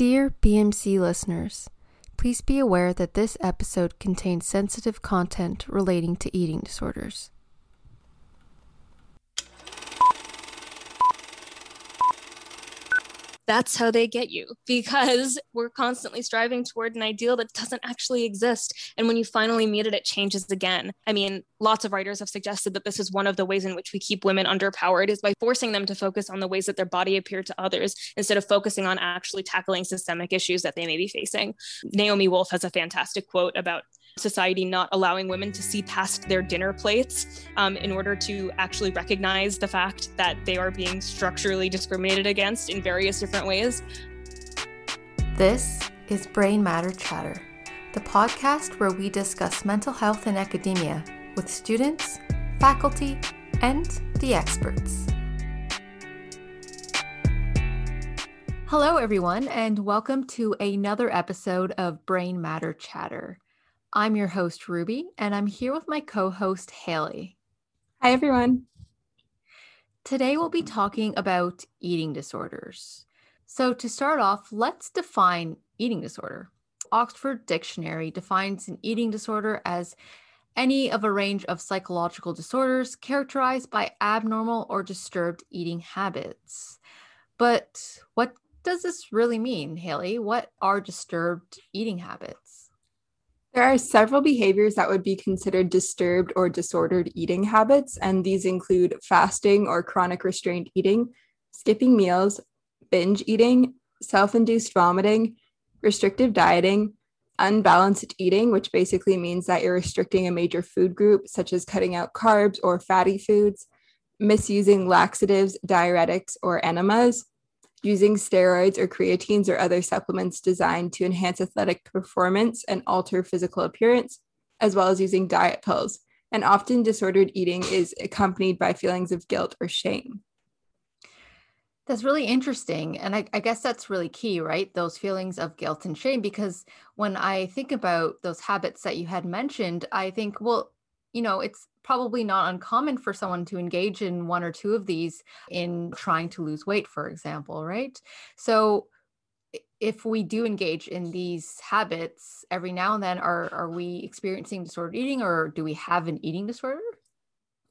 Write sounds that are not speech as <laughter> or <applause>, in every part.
Dear BMC listeners, please be aware that this episode contains sensitive content relating to eating disorders. That's how they get you because <laughs> we're constantly striving toward an ideal that doesn't actually exist. And when you finally meet it, it changes again. I mean, lots of writers have suggested that this is one of the ways in which we keep women underpowered is by forcing them to focus on the ways that their body appear to others instead of focusing on actually tackling systemic issues that they may be facing. Naomi Wolf has a fantastic quote about society not allowing women to see past their dinner plates um, in order to actually recognize the fact that they are being structurally discriminated against in various different ways. This is Brain Matter Chatter, the podcast where we discuss mental health in academia with students, faculty, and the experts. Hello, everyone, and welcome to another episode of Brain Matter Chatter. I'm your host, Ruby, and I'm here with my co host, Haley. Hi, everyone. Today, we'll be talking about eating disorders. So, to start off, let's define eating disorder. Oxford Dictionary defines an eating disorder as any of a range of psychological disorders characterized by abnormal or disturbed eating habits. But what does this really mean, Haley? What are disturbed eating habits? There are several behaviors that would be considered disturbed or disordered eating habits, and these include fasting or chronic restrained eating, skipping meals, binge eating, self induced vomiting, restrictive dieting, unbalanced eating, which basically means that you're restricting a major food group, such as cutting out carbs or fatty foods, misusing laxatives, diuretics, or enemas, using steroids or creatines or other supplements designed to enhance athletic performance and alter physical appearance, as well as using diet pills. And often disordered eating is accompanied by feelings of guilt or shame. That's really interesting. And I, I, guess that's really key, right? Those feelings of guilt and shame. Because when I think about those habits that you had mentioned, I think, well, you know, it's probably not uncommon for someone to engage in one or two of these in trying to lose weight, for example, right? So if we do engage in these habits every now and then, are, are we experiencing disordered eating or do we have an eating disorder?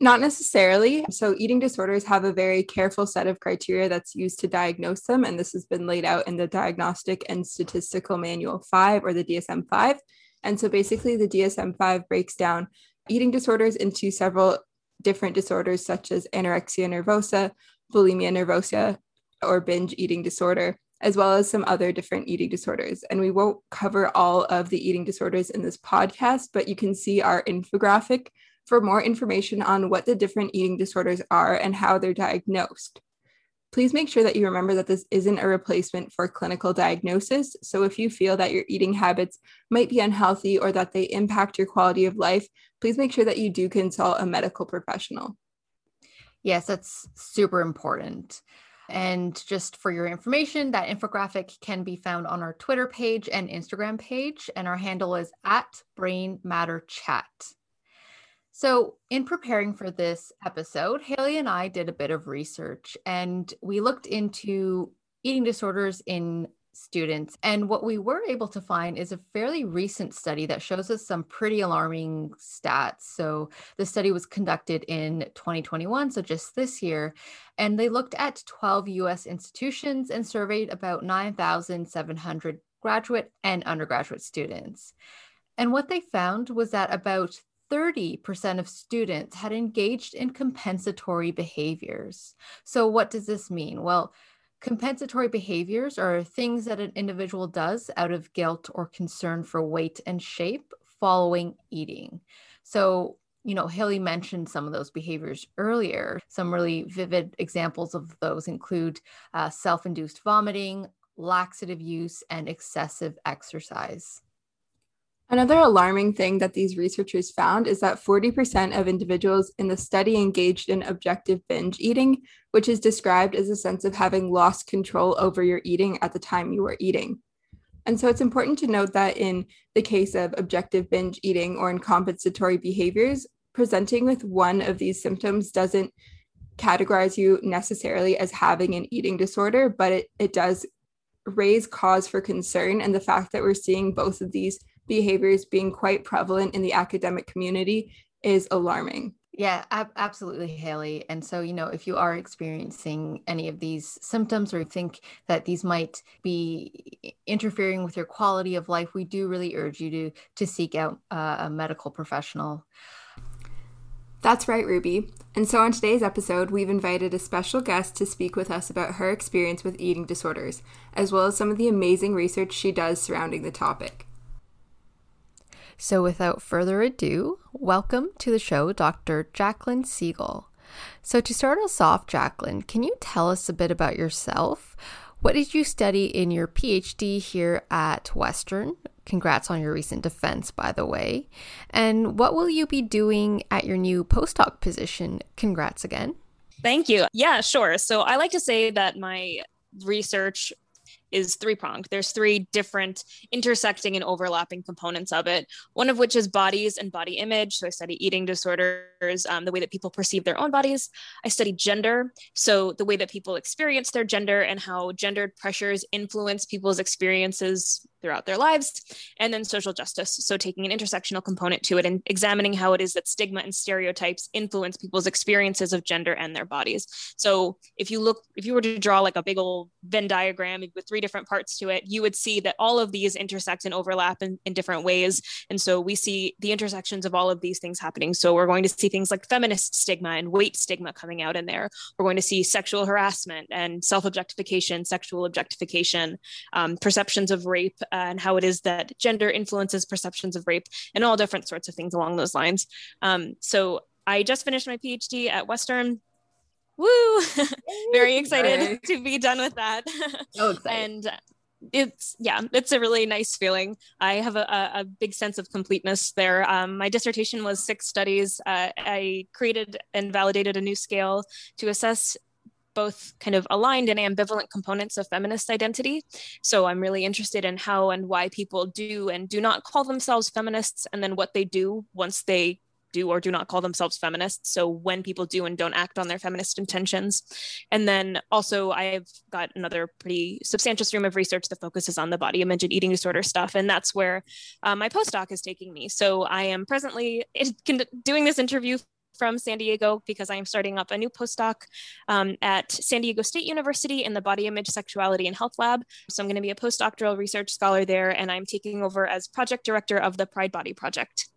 Not necessarily. So, eating disorders have a very careful set of criteria that's used to diagnose them. And this has been laid out in the Diagnostic and Statistical Manual 5 or the DSM 5. And so, basically, the DSM 5 breaks down eating disorders into several different disorders such as anorexia nervosa, bulimia nervosa, or binge eating disorder, as well as some other different eating disorders. And we won't cover all of the eating disorders in this podcast, but you can see our infographic for more information on what the different eating disorders are and how they're diagnosed. Please make sure that you remember that this isn't a replacement for clinical diagnosis. So, if you feel that your eating habits might be unhealthy or that they impact your quality of life, please make sure that you do consult a medical professional. Yes, that's super important. And just for your information, that infographic can be found on our Twitter page and Instagram page, and our handle is at Brain Matter Chat. So, in preparing for this episode, Haley and I did a bit of research and we looked into eating disorders in students. And what we were able to find is a fairly recent study that shows us some pretty alarming stats. So, the study was conducted in 2021, so just this year, and they looked at 12 US institutions and surveyed about 9,700 graduate and undergraduate students. And what they found was that about 30% of students had engaged in compensatory behaviors. So, what does this mean? Well, compensatory behaviors are things that an individual does out of guilt or concern for weight and shape following eating. So, you know, Haley mentioned some of those behaviors earlier. Some really vivid examples of those include uh, self induced vomiting, laxative use, and excessive exercise. Another alarming thing that these researchers found is that 40% of individuals in the study engaged in objective binge eating, which is described as a sense of having lost control over your eating at the time you were eating. And so it's important to note that in the case of objective binge eating or in compensatory behaviors, presenting with one of these symptoms doesn't categorize you necessarily as having an eating disorder, but it, it does raise cause for concern. And the fact that we're seeing both of these behaviors being quite prevalent in the academic community is alarming. Yeah, ab- absolutely, Haley. And so, you know, if you are experiencing any of these symptoms or think that these might be interfering with your quality of life, we do really urge you to to seek out uh, a medical professional. That's right, Ruby. And so on today's episode, we've invited a special guest to speak with us about her experience with eating disorders, as well as some of the amazing research she does surrounding the topic. So, without further ado, welcome to the show, Dr. Jacqueline Siegel. So, to start us off, Jacqueline, can you tell us a bit about yourself? What did you study in your PhD here at Western? Congrats on your recent defense, by the way. And what will you be doing at your new postdoc position? Congrats again. Thank you. Yeah, sure. So I like to say that my research is three pronged. There's three different intersecting and overlapping components of it. One of which is bodies and body image. So I study eating disorders, um, the way that people perceive their own bodies. I study gender, so the way that people experience their gender and how gendered pressures influence people's experiences throughout their lives. And then social justice, so taking an intersectional component to it and examining how it is that stigma and stereotypes influence people's experiences of gender and their bodies. So if you look, if you were to draw like a big old Venn diagram with three different parts to it, you would see that all of these intersect and overlap in, in different ways. And so we see the intersections of all of these things happening. So we're going to see things like feminist stigma and weight stigma coming out in there. We're going to see sexual harassment and self objectification, sexual objectification, um, perceptions of rape, and how it is that gender influences perceptions of rape and all different sorts of things along those lines. Um, so I just finished my PhD at Western. Woo! <laughs> Very excited to be done with that. <laughs> So excited. and it's yeah it's a really nice feeling i have a, a big sense of completeness there um, my dissertation was six studies uh, i created and validated a new scale to assess both kind of aligned and ambivalent components of feminist identity. So I'm really interested in how and why people do and do not call themselves feminists, and then what they do once they do or do not call themselves feminists. So when people do and don't act on their feminist intentions. And then also, I've got another pretty substantial stream of research that focuses on the body image and eating disorder stuff. And that's where uh, my postdoc is taking me. So I am presently doing this interview from San Diego because I am starting up a new postdoc um, at San Diego State University in the Body Image, Sexuality, and Health Lab. So I'm going to be a postdoctoral research scholar there, and I'm taking over as project director of the Pride Body Project.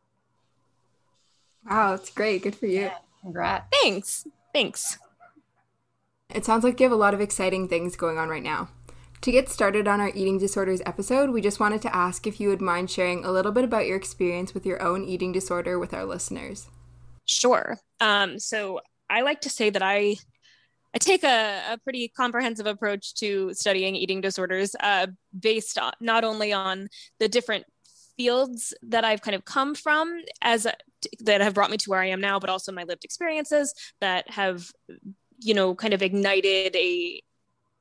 Wow, that's great. Good for you. Yeah, congrats. Thanks. Thanks. It sounds like you have a lot of exciting things going on right now. To get started on our eating disorders episode, we just wanted to ask if you would mind sharing a little bit about your experience with your own eating disorder with our listeners. Sure. Um, so I like to say that I I take a, a pretty comprehensive approach to studying eating disorders, uh, based on, not only on the different fields that I've kind of come from as a, that have brought me to where I am now, but also my lived experiences that have, you know, kind of ignited a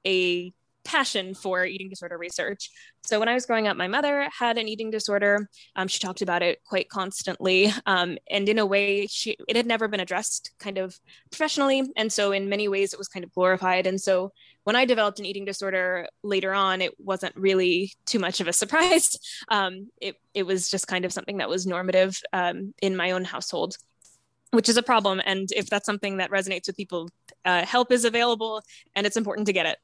a passion for eating disorder research. So when I was growing up, my mother had an eating disorder. Um, she talked about it quite constantly, um, and in a way, she it had never been addressed kind of professionally, and so in many ways, it was kind of glorified. And so when I developed an eating disorder later on, it wasn't really too much of a <laughs> surprise. Um, it it was just kind of something that was normative um, in my own household which is a problem. And if that's something that resonates with people, uh, help is available and it's important to get it.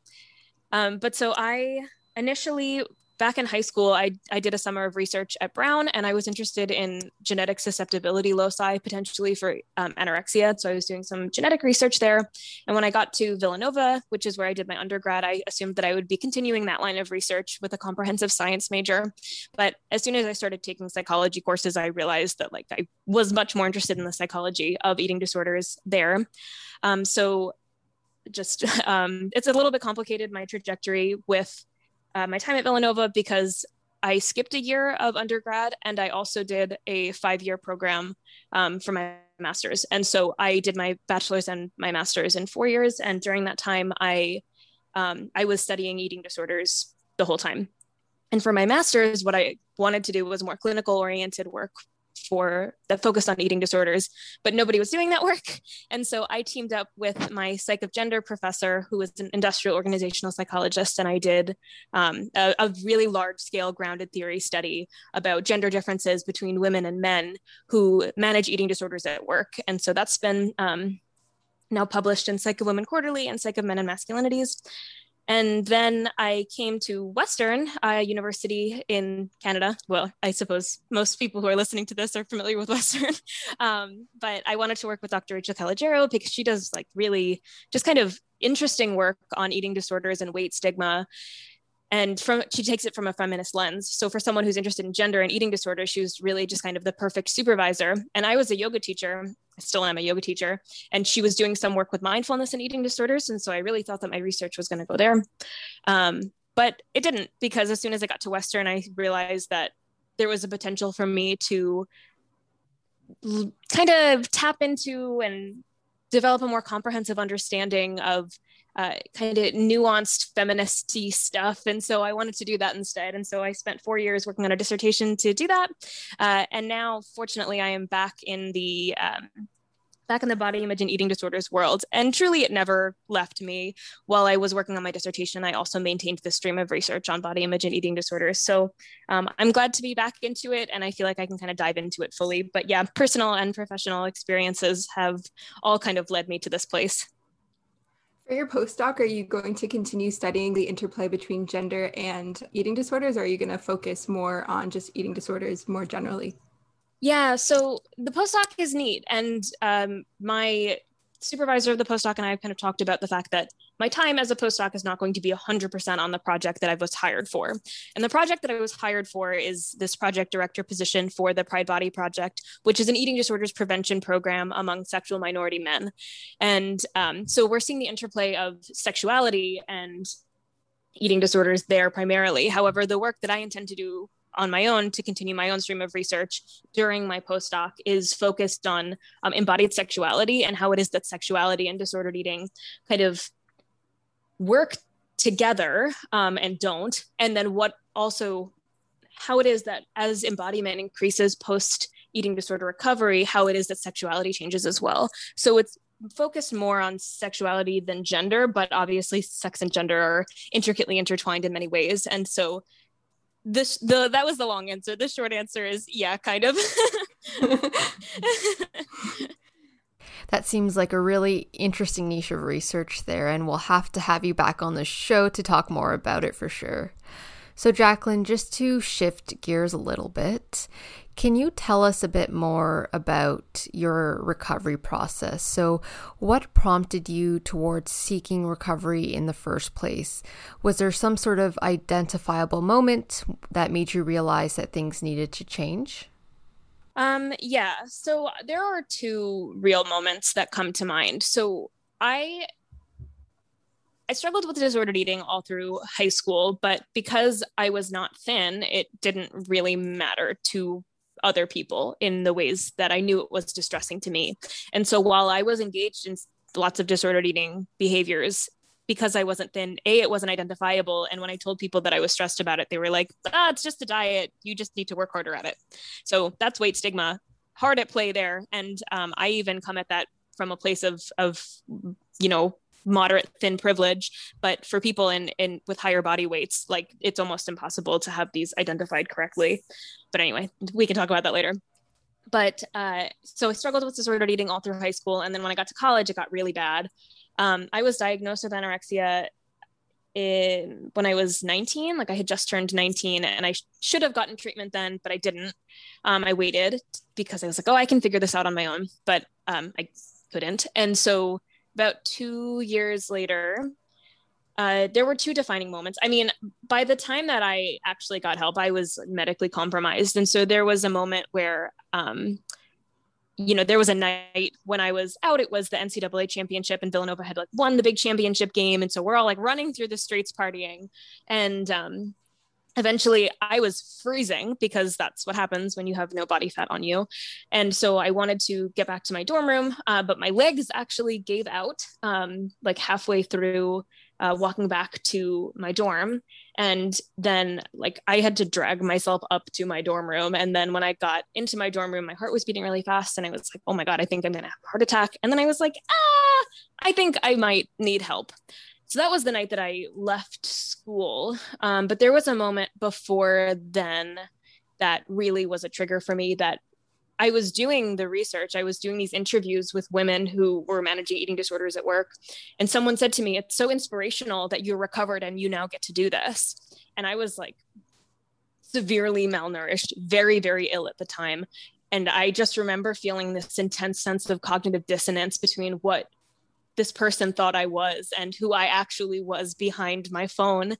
Um, but so I initially back in high school, I, I did a summer of research at Brown and I was interested in genetic susceptibility loci potentially for um, anorexia. So I was doing some genetic research there. And when I got to Villanova, which is where I did my undergrad, I assumed that I would be continuing that line of research with a comprehensive science major. But as soon as I started taking psychology courses, I realized that like I was much more interested in the psychology of eating disorders there. Um, so just <laughs> um, it's a little bit complicated my trajectory with uh, my time at Villanova because I skipped a year of undergrad and I also did a five year program um, for my master's. And so I did my bachelor's and my master's in four years. And during that time, I um, I was studying eating disorders the whole time. And for my master's, what I wanted to do was more clinical oriented work for that focused on eating disorders, but nobody was doing that work. <laughs> And so I teamed up with my psych of gender professor, who was an industrial organizational psychologist, and I did um, a, a really large scale grounded theory study about gender differences between women and men who manage eating disorders at work. And so that's been um, now published in Psych of Women Quarterly and Psych of Men and Masculinities. And then I came to Western uh, University in Canada. Well, I suppose most people who are listening to this are familiar with <laughs> Western. um, but I wanted to work with Dr. Rachel Calogero because she does like really just kind of interesting work on eating disorders and weight stigma and from she takes it from a feminist lens. So for someone who's interested in gender and eating disorders she was really just kind of the perfect supervisor. And i was a yoga teacher i still am a yoga teacher and she was doing some work with mindfulness and eating disorders. And so i really thought that my research was going to go there. Um, but it didn't because as soon as i got to western i realized that there was a potential for me to kind of tap into and develop a more comprehensive understanding of uh, kind of nuanced feministy stuff. And so I wanted to do that instead. And so I spent four years working on a dissertation to do that. Uh, and now, fortunately, I am back in the um, back in the body image and eating disorders world. And truly, it never left me. While I was working on my dissertation, I also maintained the stream of research on body image and eating disorders. So um, I'm glad to be back into it. And I feel like I can kind of dive into it fully. But yeah, personal and professional experiences have all kind of led me to this place. For your postdoc, are you going to continue studying the interplay between gender and eating disorders, or are you going to focus more on just eating disorders more generally? Yeah, so the postdoc is neat. And um, my supervisor of the postdoc and I have kind of talked about the fact that my time as a postdoc is not going to be 100% on the project that I was hired for. And the project that I was hired for is this project director position for the Pride Body Project, which is an eating disorders prevention program among sexual minority men. And um, so we're seeing the interplay of sexuality and eating disorders there primarily. However, the work that I intend to do on my own to continue my own stream of research during my postdoc is focused on um, embodied sexuality and how it is that sexuality and disordered eating kind of work together um, and don't. And then what also how it is that as embodiment increases post eating disorder recovery how it is that sexuality changes as well. So it's focused more on sexuality than gender but obviously sex and gender are intricately intertwined in many ways. And so this the that was the long answer. The short answer is yeah kind of. <laughs> That seems like a really interesting niche of research there and we'll have to have you back on the show to talk more about it for sure. So jacqueline just to shift gears a little bit can you tell us a bit more about your recovery process? So, what prompted you towards seeking recovery in the first place? Was there some sort of identifiable moment that made you realize that things needed to change? Um, yeah, so there are two real moments that come to mind. So, I I struggled with disordered eating all through high school, but because I was not thin, it didn't really matter to other people in the ways that I knew it was distressing to me. And so while I was engaged in lots of disordered eating behaviors, because I wasn't thin, A, it wasn't identifiable. And when I told people that I was stressed about it, they were like, ah, it's just a diet. You just need to work harder at it. So that's weight stigma, hard at play there. And um, I even come at that from a place of, of, you know, moderate thin privilege but for people in in with higher body weights like it's almost impossible to have these identified correctly but anyway we can talk about that later but uh, so i struggled with disordered eating all through high school and then when i got to college it got really bad um, i was diagnosed with anorexia in, when I was 19, like I had just turned 19 and I sh- should have gotten treatment then, but I didn't. Um, I waited because I was like, oh, I can figure this out on my own, but um, I couldn't. And so about two years later, uh, there were two defining moments. I mean, by the time that I actually got help, I was medically compromised. And so there was a moment where, um, you know, there was a night when I was out, it was the NCAA championship, and Villanova had like won the big championship game. And so we're all like running through the streets partying. And um, eventually I was freezing because that's what happens when you have no body fat on you. And so I wanted to get back to my dorm room, uh, but my legs actually gave out um, like halfway through uh, walking back to my dorm. And then, like, I had to drag myself up to my dorm room. And then, when I got into my dorm room, my heart was beating really fast. And I was like, oh my God, I think I'm going to have a heart attack. And then I was like, ah, I think I might need help. So that was the night that I left school. Um, but there was a moment before then that really was a trigger for me that I was doing the research. I was doing these interviews with women who were managing eating disorders at work. And someone said to me, It's so inspirational that you're recovered and you now get to do this. And I was like severely malnourished, very, very ill at the time. And I just remember feeling this intense sense of cognitive dissonance between what this person thought I was and who I actually was behind my phone.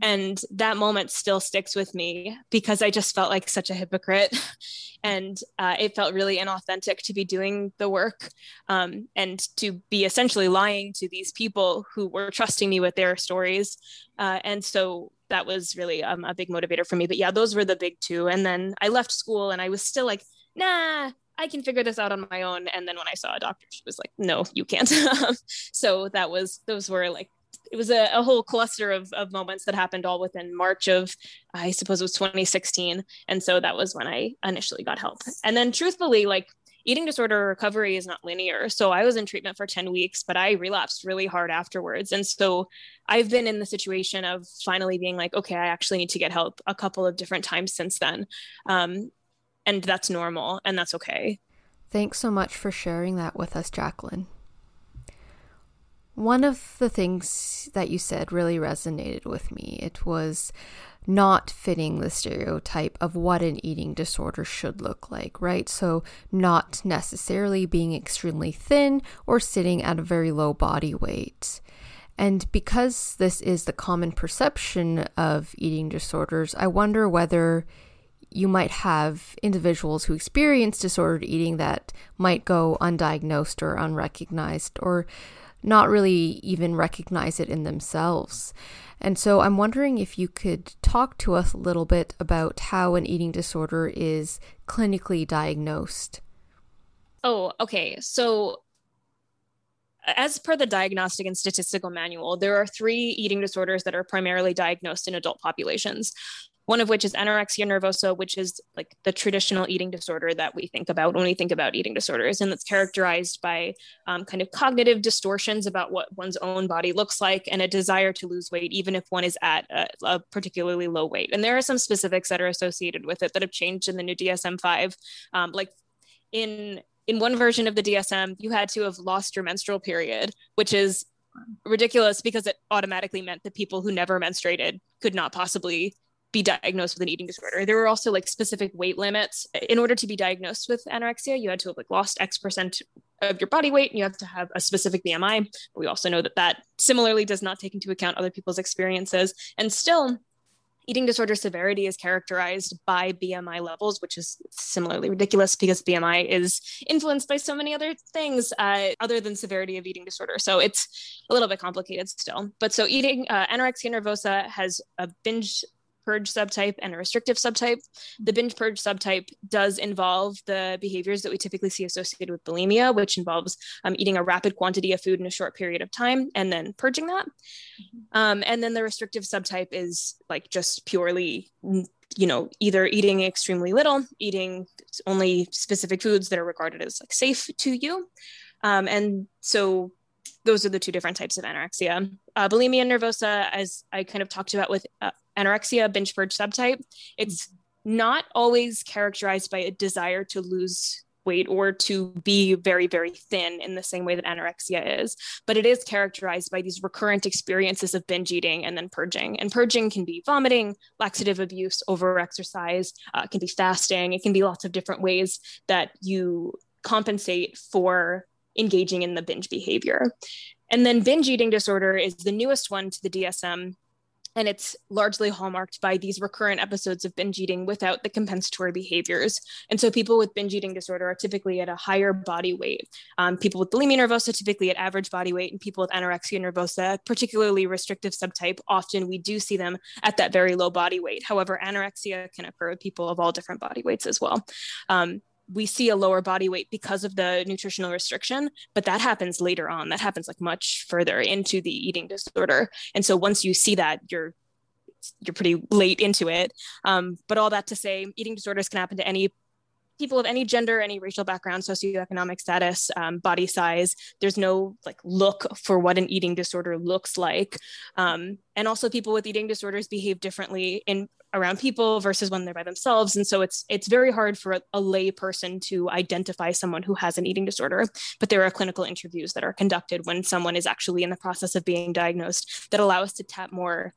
And that moment still sticks with me because I just felt like such a hypocrite. <laughs> and uh, it felt really inauthentic to be doing the work um, and to be essentially lying to these people who were trusting me with their stories. Uh, and so that was really um, a big motivator for me. But yeah, those were the big two. And then I left school and I was still like, nah, I can figure this out on my own. And then when I saw a doctor, she was like, no, you can't. <laughs> so that was, those were like, it was a, a whole cluster of, of moments that happened all within March of, I suppose it was 2016. And so that was when I initially got help. And then truthfully, like eating disorder recovery is not linear. So I was in treatment for 10 weeks, but I relapsed really hard afterwards. And so I've been in the situation of finally being like, okay, I actually need to get help a couple of different times since then. Um, and that's normal and that's okay. Thanks so much for sharing that with us, Jacqueline. One of the things that you said really resonated with me. It was not fitting the stereotype of what an eating disorder should look like, right? So, not necessarily being extremely thin or sitting at a very low body weight. And because this is the common perception of eating disorders, I wonder whether you might have individuals who experience disordered eating that might go undiagnosed or unrecognized or not really even recognize it in themselves. And so I'm wondering if you could talk to us a little bit about how an eating disorder is clinically diagnosed. Oh, okay. So as per the Diagnostic and Statistical Manual, there are three eating disorders that are primarily diagnosed in adult populations one of which is anorexia nervosa, which is like the traditional eating disorder that we think about when we think about eating disorders. And that's characterized by um, kind of cognitive distortions about what one's own body looks like and a desire to lose weight, even if one is at a, a particularly low weight. And there are some specifics that are associated with it that have changed in the new DSM 5. Um, like in in one version of the DSM, you had to have lost your menstrual period, which is ridiculous because it automatically meant that people who never menstruated could not possibly be diagnosed with an eating disorder. There were also like specific weight limits. In order to be diagnosed with anorexia, you had to have like lost X percent of your body weight and you have to have a specific BMI. But we also know that that similarly does not take into account other people's experiences. And still, eating disorder severity is characterized by BMI levels, which is similarly ridiculous because BMI is influenced by so many other things uh, other than severity of eating disorder. So it's a little bit complicated still. But so eating uh, anorexia nervosa has a binge purge subtype and a restrictive subtype. The binge purge subtype does involve the behaviors that we typically see associated with bulimia, which involves um, eating a rapid quantity of food in a short period of time and then purging that. Mm-hmm. Um, and then the restrictive subtype is like just purely you know either eating extremely little eating only specific foods that are regarded as like safe to you um, and so those are the two different types of anorexia. Uh, bulimia nervosa, as I kind of talked about with uh, anorexia, binge purge subtype, it's not always characterized by a desire to lose weight or to be very, very thin in the same way that anorexia is. But it is characterized by these recurrent experiences of binge eating and then purging. And purging can be vomiting, laxative abuse, over exercise, uh, it can be fasting, it can be lots of different ways that you compensate for engaging in the binge behavior. And then binge eating disorder is the newest one to the DSM. And it's largely hallmarked by these recurrent episodes of binge eating without the compensatory behaviors. And so people with binge eating disorder are typically at a higher body weight. Um, people with bulimia nervosa typically at average body weight, and people with anorexia nervosa, particularly restrictive subtype, often we do see them at that very low body weight. However, anorexia can occur with people of all different body weights as well. Um, we see a lower body weight because of the nutritional restriction, but that happens later on. That happens like much further into the eating disorder. And so once you see that, you're you're pretty late into it. Um, but all that to say, eating disorders can happen to any people of any gender, any racial background, socioeconomic status, um, body size. There's no like look for what an eating disorder looks like. Um, and also people with eating disorders behave differently in around people versus when they're by themselves. And so it's it's very hard for a, a lay person to identify someone who has an eating disorder. But there are clinical interviews that are conducted when someone is actually in the process of being diagnosed that allow us to tap more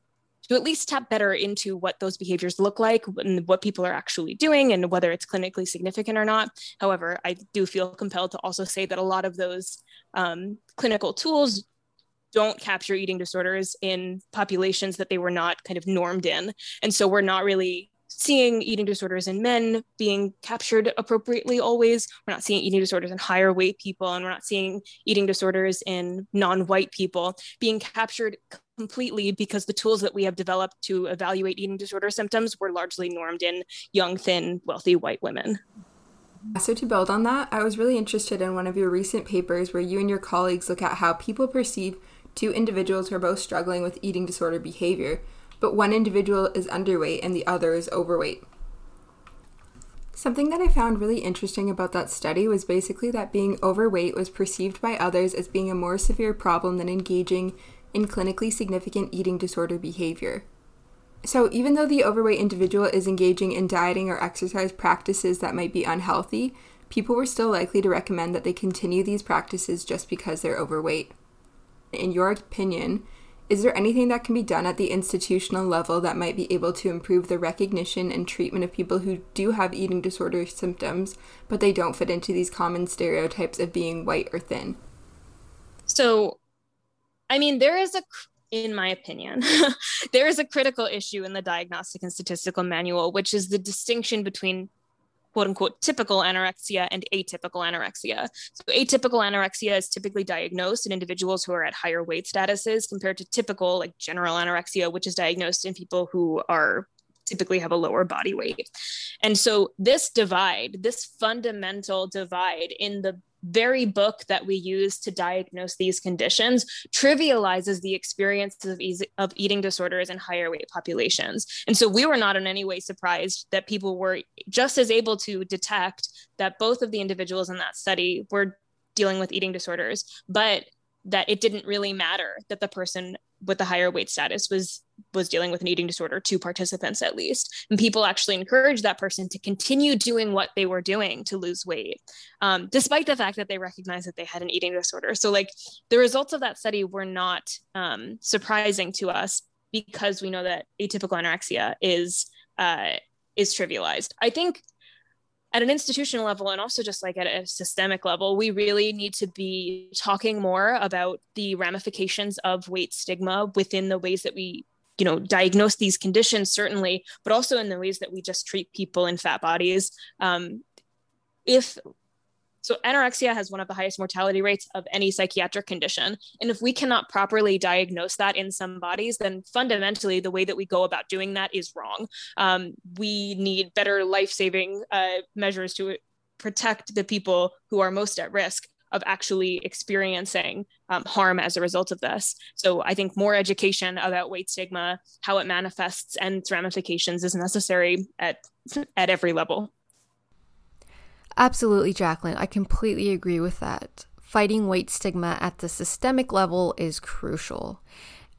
to at least tap better into what those behaviors look like and what people are actually doing and whether it's clinically significant or not. However, I do feel compelled to also say that a lot of those um, clinical tools don't capture eating disorders in populations that they were not kind of normed in. And so we're not really seeing eating disorders in men being captured appropriately always. We're not seeing eating disorders in higher weight people, and we're not seeing eating disorders in non white people being captured completely because the tools that we have developed to evaluate eating disorder symptoms were largely normed in young, thin, wealthy white women. So, to build on that, I was really interested in one of your recent papers where you and your colleagues look at how people perceive two individuals who are both struggling with eating disorder behavior but one individual is underweight and the other is overweight. Something that I found really interesting about that study was basically that being overweight was perceived by others as being a more severe problem than engaging in clinically significant eating disorder behavior. So, even though the overweight individual is engaging in dieting or exercise practices that might be unhealthy, people were still likely to recommend that they continue these practices just because they're overweight. In your opinion, is there anything that can be done at the institutional level that might be able to improve the recognition and treatment of people who do have eating disorder symptoms, but they don't fit into these common stereotypes of being white or thin? So, I mean, there is a, in my opinion, <laughs> there is a critical issue in the Diagnostic and Statistical Manual, which is the distinction between quote unquote typical anorexia and atypical anorexia. So, atypical anorexia is typically diagnosed in individuals who are at higher weight statuses compared to typical, like general anorexia, which is diagnosed in people who are typically have a lower body weight. And so, this divide, this fundamental divide in the very book that we use to diagnose these conditions trivializes the experiences of, easy, of eating disorders in higher weight populations. And so we were not in any way surprised that people were just as able to detect that both of the individuals in that study were dealing with eating disorders, but that it didn't really matter that the person with the higher weight status was was dealing with an eating disorder two participants at least. And people actually encouraged that person to continue doing what they were doing to lose weight um, despite the fact that they recognized that they had an eating disorder. So like the results of that study were not um, surprising to us because we know that atypical anorexia is uh, is trivialized. I think at an institutional level and also just like at a systemic level, we really need to be talking more about the ramifications of weight stigma within the ways that we you know diagnose these conditions certainly but also in the ways that we just treat people in fat bodies. Um, if so, anorexia has one of the highest mortality rates of any psychiatric condition. And if we cannot properly diagnose that in some bodies, then fundamentally the way that we go about doing that is wrong. Um, we need better life saving uh, measures to protect the people who are most at risk of actually experiencing um, harm as a result of this. So I think more education about weight stigma, how it manifests, and its ramifications is necessary at at every level. Absolutely, Jacqueline. I completely agree with that. Fighting weight stigma at the systemic level is crucial.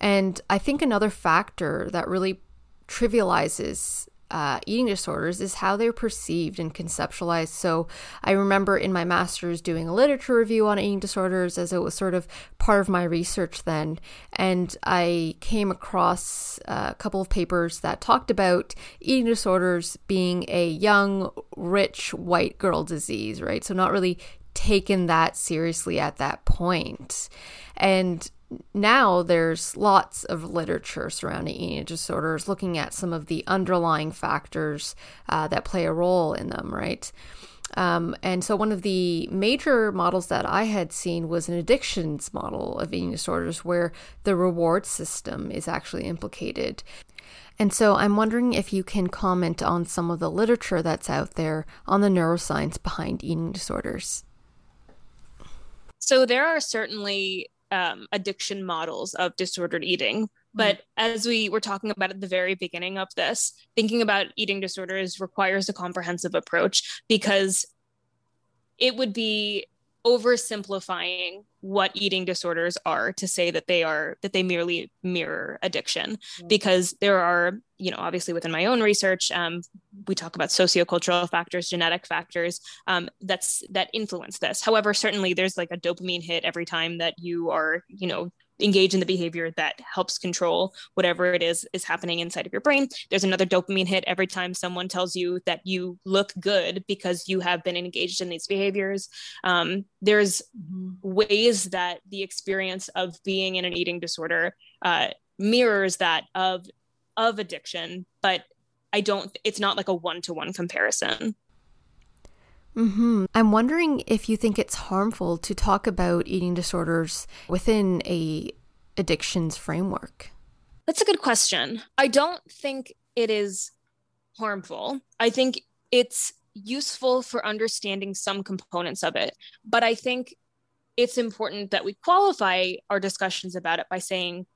And I think another factor that really trivializes uh, eating disorders is how they're perceived and conceptualized. So I remember in my master's doing a literature review on eating disorders as it was sort of part of my research then. And I came across a couple of papers that talked about eating disorders being a young, rich white girl disease, right? So not really taken that seriously at that point. And now there's lots of literature surrounding eating disorders looking at some of the underlying factors uh, that play a role in them, right? Um, and so, one of the major models that I had seen was an addictions model of eating disorders where the reward system is actually implicated. And so I'm wondering if you can comment on some of the literature that's out there on the neuroscience behind eating disorders. So there are certainly um, addiction models of disordered eating. But as we were talking about at the very beginning of this, thinking about eating disorders requires a comprehensive approach because it would be oversimplifying what eating disorders are to say that they are that they merely mirror addiction mm-hmm. because there are you know obviously within my own research um, we talk about sociocultural factors genetic factors um, that's that influence this however certainly there's like a dopamine hit every time that you are you know engage in the behavior that helps control whatever it is is happening inside of your brain. There's another dopamine hit every time someone tells you that you look good because you have been engaged in these behaviors. Um, there's mm-hmm. ways that the experience of being in an eating disorder uh, mirrors that of of addiction but i don't it's not like a one-to-one comparison Mm-hmm. I'm wondering if you think it's harmful to talk about eating disorders within a addictions framework. That's a good question. I don't think it is harmful. I think it's useful for understanding some components of it, but I think it's important that we qualify our discussions about it by saying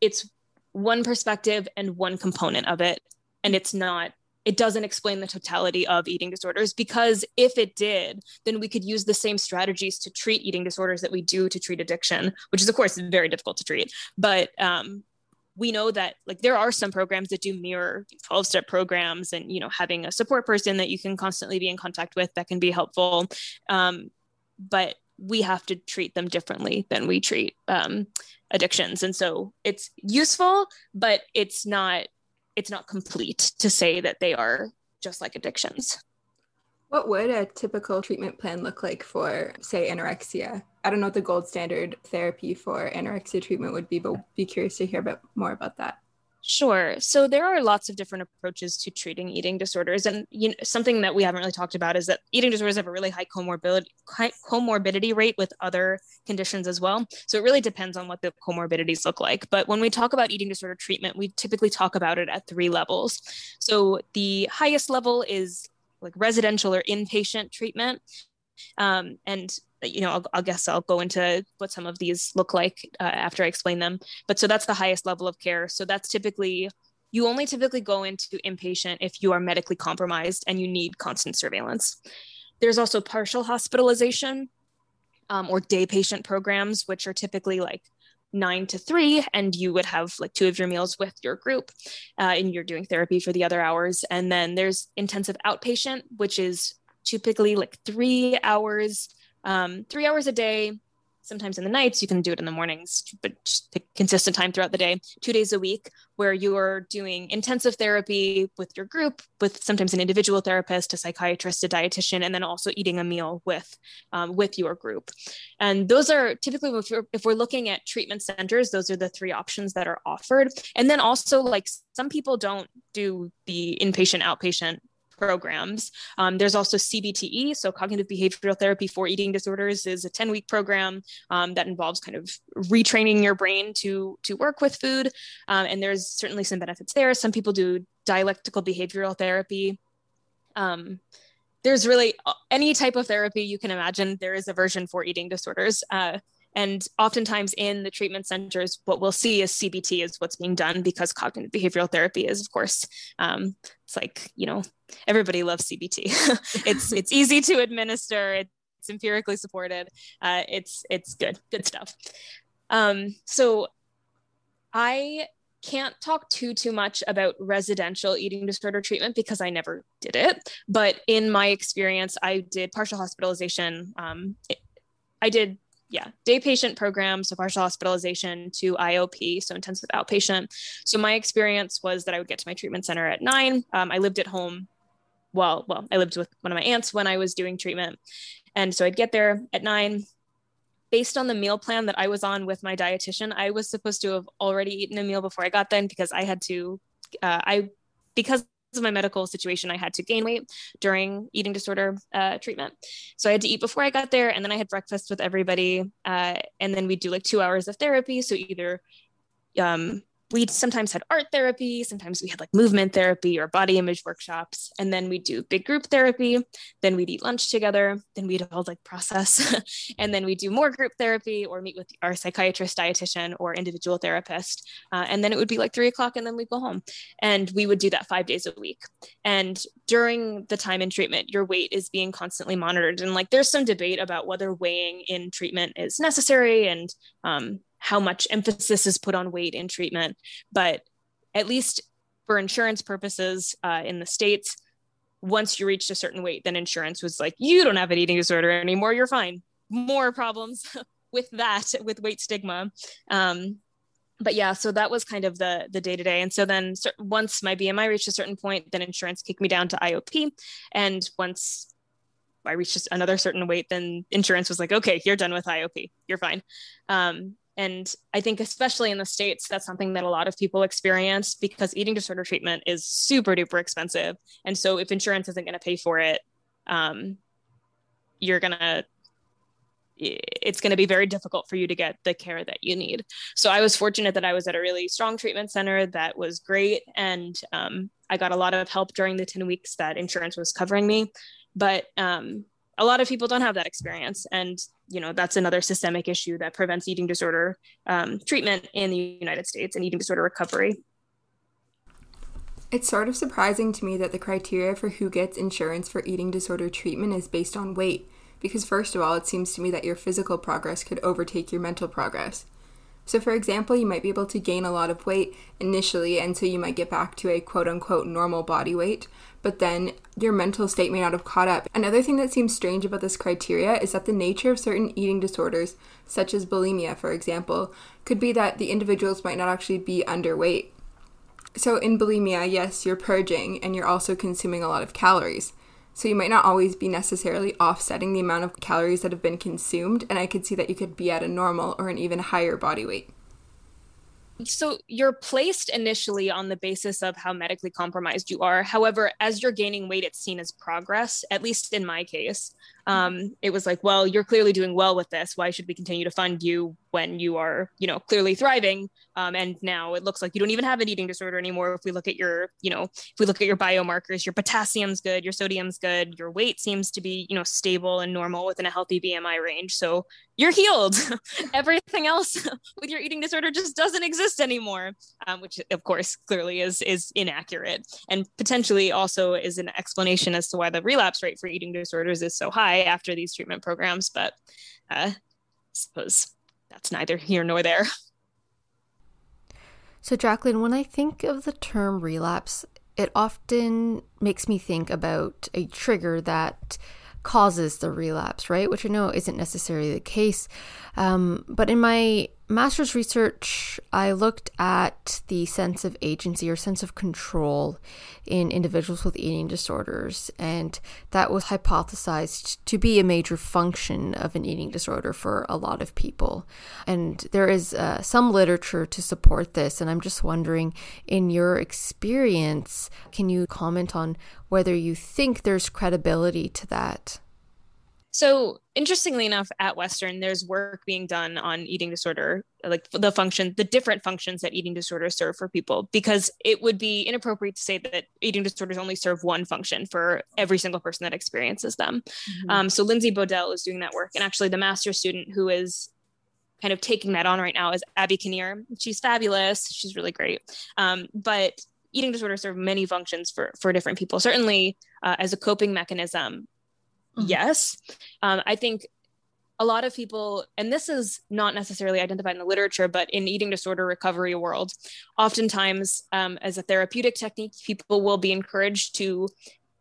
it's one perspective and one component of it and it's not it doesn't explain the totality of eating disorders because if it did, then we could use the same strategies to treat eating disorders that we do to treat addiction, which is of course very difficult to treat. But um, we know that like there are some programs that do mirror 12 step programs and you know having a support person that you can constantly be in contact with that can be helpful um, but we have to treat them differently than we treat um, addictions and so it's useful but it's not it's not complete to say that they are just like addictions. What would a typical treatment plan look like for, say, anorexia? I don't know what the gold standard therapy for anorexia treatment would be, but be curious to hear a bit more about that. Sure. So there are lots of different approaches to treating eating disorders, and you know, something that we haven't really talked about is that eating disorders have a really high comorbidity comorbidity rate with other conditions as well. So it really depends on what the comorbidities look like. But when we talk about eating disorder treatment, we typically talk about it at three levels. So the highest level is like residential or inpatient treatment, um, and you know, I'll, I'll, guess I'll go into what some of these look like uh, after I explain them. But so that's the highest level of care. So that's typically, you only typically go into inpatient if you are medically compromised and you need constant surveillance. There's also partial hospitalization um, or day patient programs, which are typically like nine to three, and you would have like two of your meals with your group, uh, and you're doing therapy for the other hours. And then there's intensive outpatient, which is typically like three hours um, three hours a day, sometimes in the nights. You can do it in the mornings, but pick consistent time throughout the day, two days a week, where you're doing intensive therapy with your group, with sometimes an individual therapist, a psychiatrist, a dietitian, and then also eating a meal with um, with your group. And those are typically if we're, if we're looking at treatment centers, those are the three options that are offered. And then also like some people don't do the inpatient outpatient programs. Um, there's also CBTE, so cognitive behavioral therapy for eating disorders, is a 10 week program um, that involves kind of retraining your brain to to work with food, um, and there's certainly some benefits there. Some people do dialectical behavioral therapy. Um, there's really any type of therapy you can imagine. There is a version for eating disorders. Uh, and oftentimes in the treatment centers, what we'll see is CBT is what's being done because cognitive behavioral therapy is, of course, um, it's like you know everybody loves CBT. <laughs> it's it's <laughs> easy to administer. It's empirically supported. Uh, it's it's good good stuff. Um, so I can't talk too too much about residential eating disorder treatment because I never did it. But in my experience, I did partial hospitalization. Um, it, I did yeah, day patient programs, so partial hospitalization to IOP, so intensive outpatient. So my experience was that I would get to my treatment center at nine. Um, I lived at home. Well, well, I lived with one of my aunts when I was doing treatment, and so I'd get there at nine. Based on the meal plan that I was on with my dietitian, I was supposed to have already eaten a meal before I got there because I had to. Uh, I because of my medical situation, I had to gain weight during eating disorder uh, treatment. So I had to eat before I got there, and then I had breakfast with everybody, uh, and then we do like two hours of therapy. So either um, we sometimes had art therapy, sometimes we had like movement therapy or body image workshops, and then we'd do big group therapy. Then we'd eat lunch together. Then we'd all like process, <laughs> and then we'd do more group therapy or meet with our psychiatrist, dietitian, or individual therapist. Uh, and then it would be like three o'clock, and then we'd go home, and we would do that five days a week. And during the time in treatment, your weight is being constantly monitored, and like there's some debate about whether weighing in treatment is necessary and um, how much emphasis is put on weight in treatment. But at least for insurance purposes uh, in the States, once you reached a certain weight, then insurance was like, you don't have an eating disorder anymore. You're fine. More problems <laughs> with that, with weight stigma. Um, but yeah, so that was kind of the the day to day. And so then once my BMI reached a certain point, then insurance kicked me down to IOP. And once I reached another certain weight, then insurance was like, okay, you're done with IOP. You're fine. Um, and I think, especially in the States, that's something that a lot of people experience because eating disorder treatment is super duper expensive. And so, if insurance isn't going to pay for it, um, you're going to, it's going to be very difficult for you to get the care that you need. So, I was fortunate that I was at a really strong treatment center that was great. And um, I got a lot of help during the 10 weeks that insurance was covering me. But um, a lot of people don't have that experience. And you know that's another systemic issue that prevents eating disorder um, treatment in the united states and eating disorder recovery. It's sort of surprising to me that the criteria for who gets insurance for eating disorder treatment is based on weight because first of all it seems to me that your physical progress could overtake your mental progress. So, for example, you might be able to gain a lot of weight initially, and so you might get back to a quote unquote normal body weight, but then your mental state may not have caught up. Another thing that seems strange about this criteria is that the nature of certain eating disorders, such as bulimia, for example, could be that the individuals might not actually be underweight. So, in bulimia, yes, you're purging and you're also consuming a lot of calories. So, you might not always be necessarily offsetting the amount of calories that have been consumed, and I could see that you could be at a normal or an even higher body weight so you're placed initially on the basis of how medically compromised you are. However as you're gaining weight it's seen as progress at least in my case um, it was like well you're clearly doing well with this. Why should we continue to fund you when you are you know clearly thriving? Um, and now it looks like you don't even have an eating disorder anymore. If we look at your you know if we look at your biomarkers your potassium's good your sodium's good your weight seems to be you know stable and normal within a healthy bmi range. So you're healed. <laughs> Everything else <laughs> with your eating disorder just doesn't exist anymore um, which of course clearly is is inaccurate and potentially also is an explanation as to why the relapse rate for eating disorders is so high after these treatment programs, but uh, I suppose that's neither here nor there. So, Jacqueline, when I think of the term relapse, it often makes me think about a trigger that causes the relapse, right? Which I know isn't necessarily the case. Um, but in my master's research, I looked at the sense of agency or sense of control in individuals with eating disorders, and that was hypothesized to be a major function of an eating disorder for a lot of people. And there is uh, some literature to support this, and I'm just wondering, in your experience, can you comment on whether you think there's credibility to that? So, interestingly enough, at Western, there's work being done on eating disorder, like the function, the different functions that eating disorders serve for people, because it would be inappropriate to say that eating disorders only serve one function for every single person that experiences them. Mm-hmm. Um, so, Lindsay Bodell is doing that work. And actually, the master student who is kind of taking that on right now is Abby Kinnear. She's fabulous. She's really great. Um, but eating disorders serve many functions for for different people. Certainly, uh, as a coping mechanism, Mm-hmm. Yes. Um, I think a lot of people, and this is not necessarily identified in the literature, but in eating disorder recovery world, oftentimes um, as a therapeutic technique, people will be encouraged to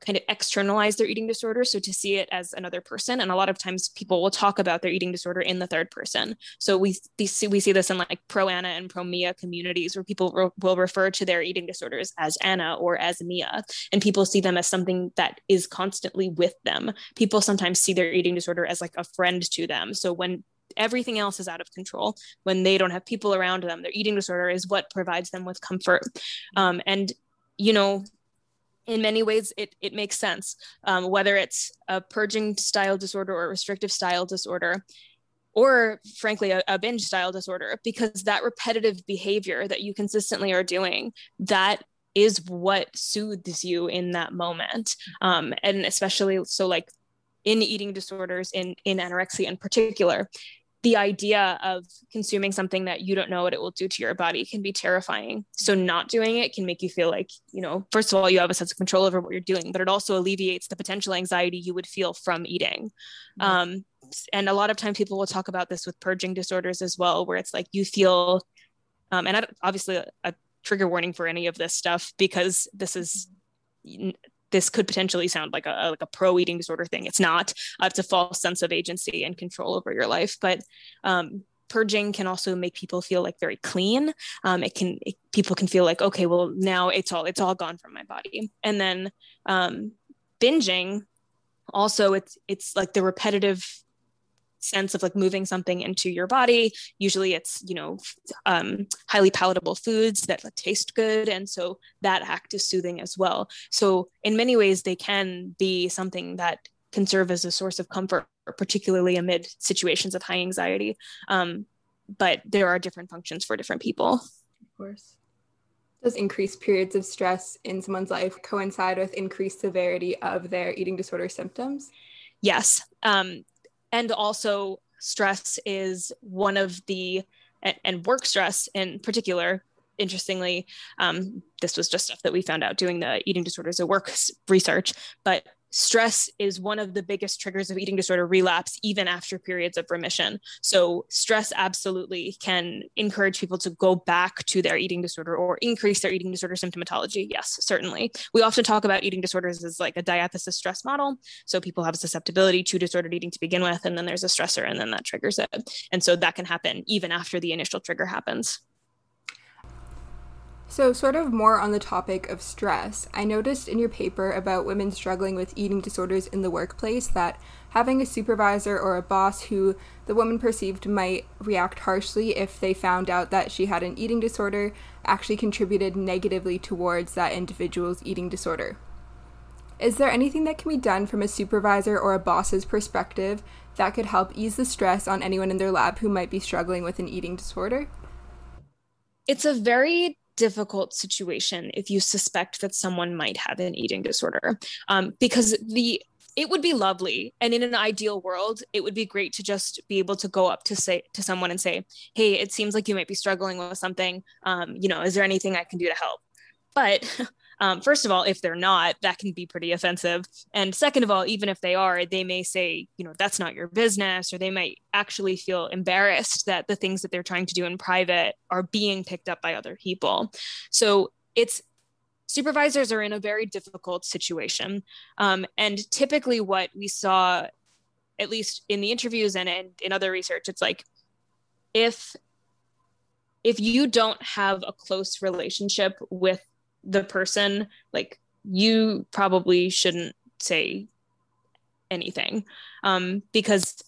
kind of externalize their eating disorder so to see it as another person and a lot of times people will talk about their eating disorder in the third person. So we, we see we see this in like pro ana and pro mia communities where people re- will refer to their eating disorders as ana or as mia and people see them as something that is constantly with them. People sometimes see their eating disorder as like a friend to them. So when everything else is out of control when they don't have people around them their eating disorder is what provides them with comfort. Um, and you know in many ways it, it makes sense. Um, whether it's a purging style disorder or restrictive style disorder or frankly a, a binge style disorder because that repetitive behavior that you consistently are doing that is what soothes you in that moment. Um, and especially so like in eating disorders in in anorexia in particular the idea of consuming something that you don't know what it will do to your body can be terrifying. So not doing it can make you feel like, you know, first of all, you have a sense of control over what you're doing, but it also alleviates the potential anxiety you would feel from eating. Mm-hmm. Um, and a lot of times people will talk about this with purging disorders as well, where it's like you feel, um, and I, obviously a, a trigger warning for any of this stuff because this is this could potentially sound like a like a pro eating disorder thing. It's not. Uh, it's a false sense of agency and control over your life. But um, purging can also make people feel like very clean. Um, it can it, people can feel like okay, well now it's all it's all gone from my body. And then um, binging, also it's it's like the repetitive sense of like moving something into your body. Usually it's you know um, highly palatable foods that taste good and so that act is soothing as well. So in many ways they can be something that can serve as a source of comfort particularly amid situations of high anxiety. Um, but there are different functions for different people. Of course. Does increased periods of stress in someone's life coincide with increased severity of their eating disorder symptoms? Yes. Um, and also stress is one of the and, work stress in particular interestingly um, this was just stuff that we found out doing the eating disorders at work research but stress is one of the biggest triggers of eating disorder relapse, even after periods of remission. So, stress absolutely can encourage people to go back to their eating disorder or increase their eating disorder symptomatology. Yes, certainly. We often talk about eating disorders as like a diathesis stress model. So, people have a susceptibility to disordered eating to begin with, and then there's a stressor, and then that triggers it. And so, that can happen even after the initial trigger happens. So, sort of more on the topic of stress, I noticed in your paper about women struggling with eating disorders in the workplace that having a supervisor or a boss who the woman perceived might react harshly if they found out that she had an eating disorder actually contributed negatively towards that individual's eating disorder. Is there anything that can be done from a supervisor or a boss's perspective that could help ease the stress on anyone in their lab who might be struggling with an eating disorder? It's a very difficult situation if you suspect that someone might have an eating disorder. Um, because the it would be lovely and in an ideal world it would be great to just be able to go up to say to someone and say hey it seems like you might be struggling with something. Um, you know is there anything i can do to help? But <laughs> um, first of all, if they're not, that can be pretty offensive. And second of all, even if they are, they may say, you know, that's not your business, or they might actually feel embarrassed that the things that they're trying to do in private are being picked up by other people. So it's supervisors are in a very difficult situation. Um, and typically, what we saw, at least in the interviews and in, in other research, it's like if if you don't have a close relationship with the person like you probably shouldn't say anything um, because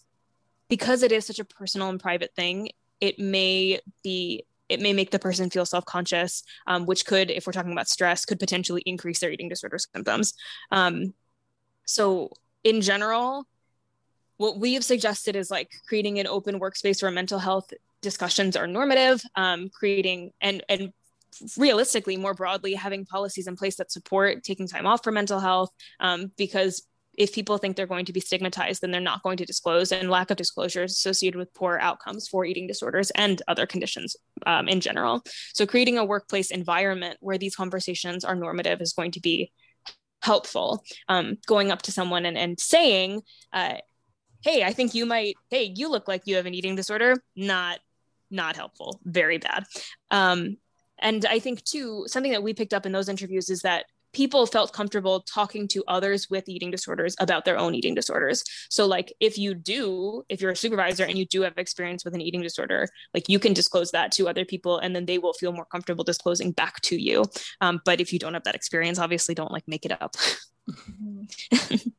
because it is such a personal and private thing it may be it may make the person feel self-conscious um, which could if we're talking about stress could potentially increase their eating disorder symptoms. Um, so in general what we have suggested is like creating an open workspace where mental health discussions are normative um, creating and and realistically more broadly having policies in place that support taking time off for mental health um, because if people think they're going to be stigmatized then they're not going to disclose and lack of disclosure is associated with poor outcomes for eating disorders and other conditions um, in general. So creating a workplace environment where these conversations are normative is going to be helpful. Um, going up to someone and, and saying uh, hey i think you might hey you look like you have an eating disorder not not helpful. Very bad. Um, and I think too, something that we picked up in those interviews is that people felt comfortable talking to others with eating disorders about their own eating disorders. So, like, if you do, if you're a supervisor and you do have experience with an eating disorder, like you can disclose that to other people and then they will feel more comfortable disclosing back to you. Um, but if you don't have that experience, obviously don't like make it up. <laughs>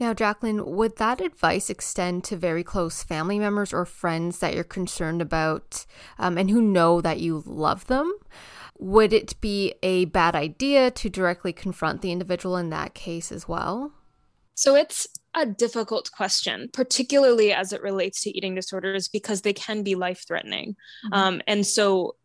Now, Jacqueline, would that advice extend to very close family members or friends that you're concerned about um, and who know that you love them? Would it be a bad idea to directly confront the individual in that case as well? So it's a difficult question, particularly as it relates to eating disorders, because they can be life threatening. Mm-hmm. Um, and so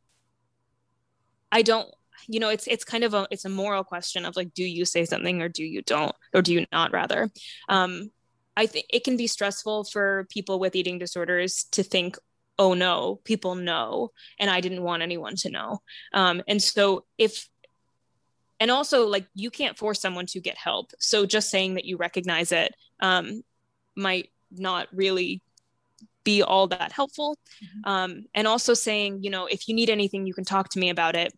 I don't, you know, it's it's kind of a it's a moral question of like, do you say something or do you don't, or do you not rather? Um, I think it can be stressful for people with eating disorders to think, oh no, people know, and I didn't want anyone to know. Um, and so if and also like you can't force someone to get help so just saying that you recognize it um, might not really be all that helpful mm-hmm. um, and also saying you know if you need anything you can talk to me about it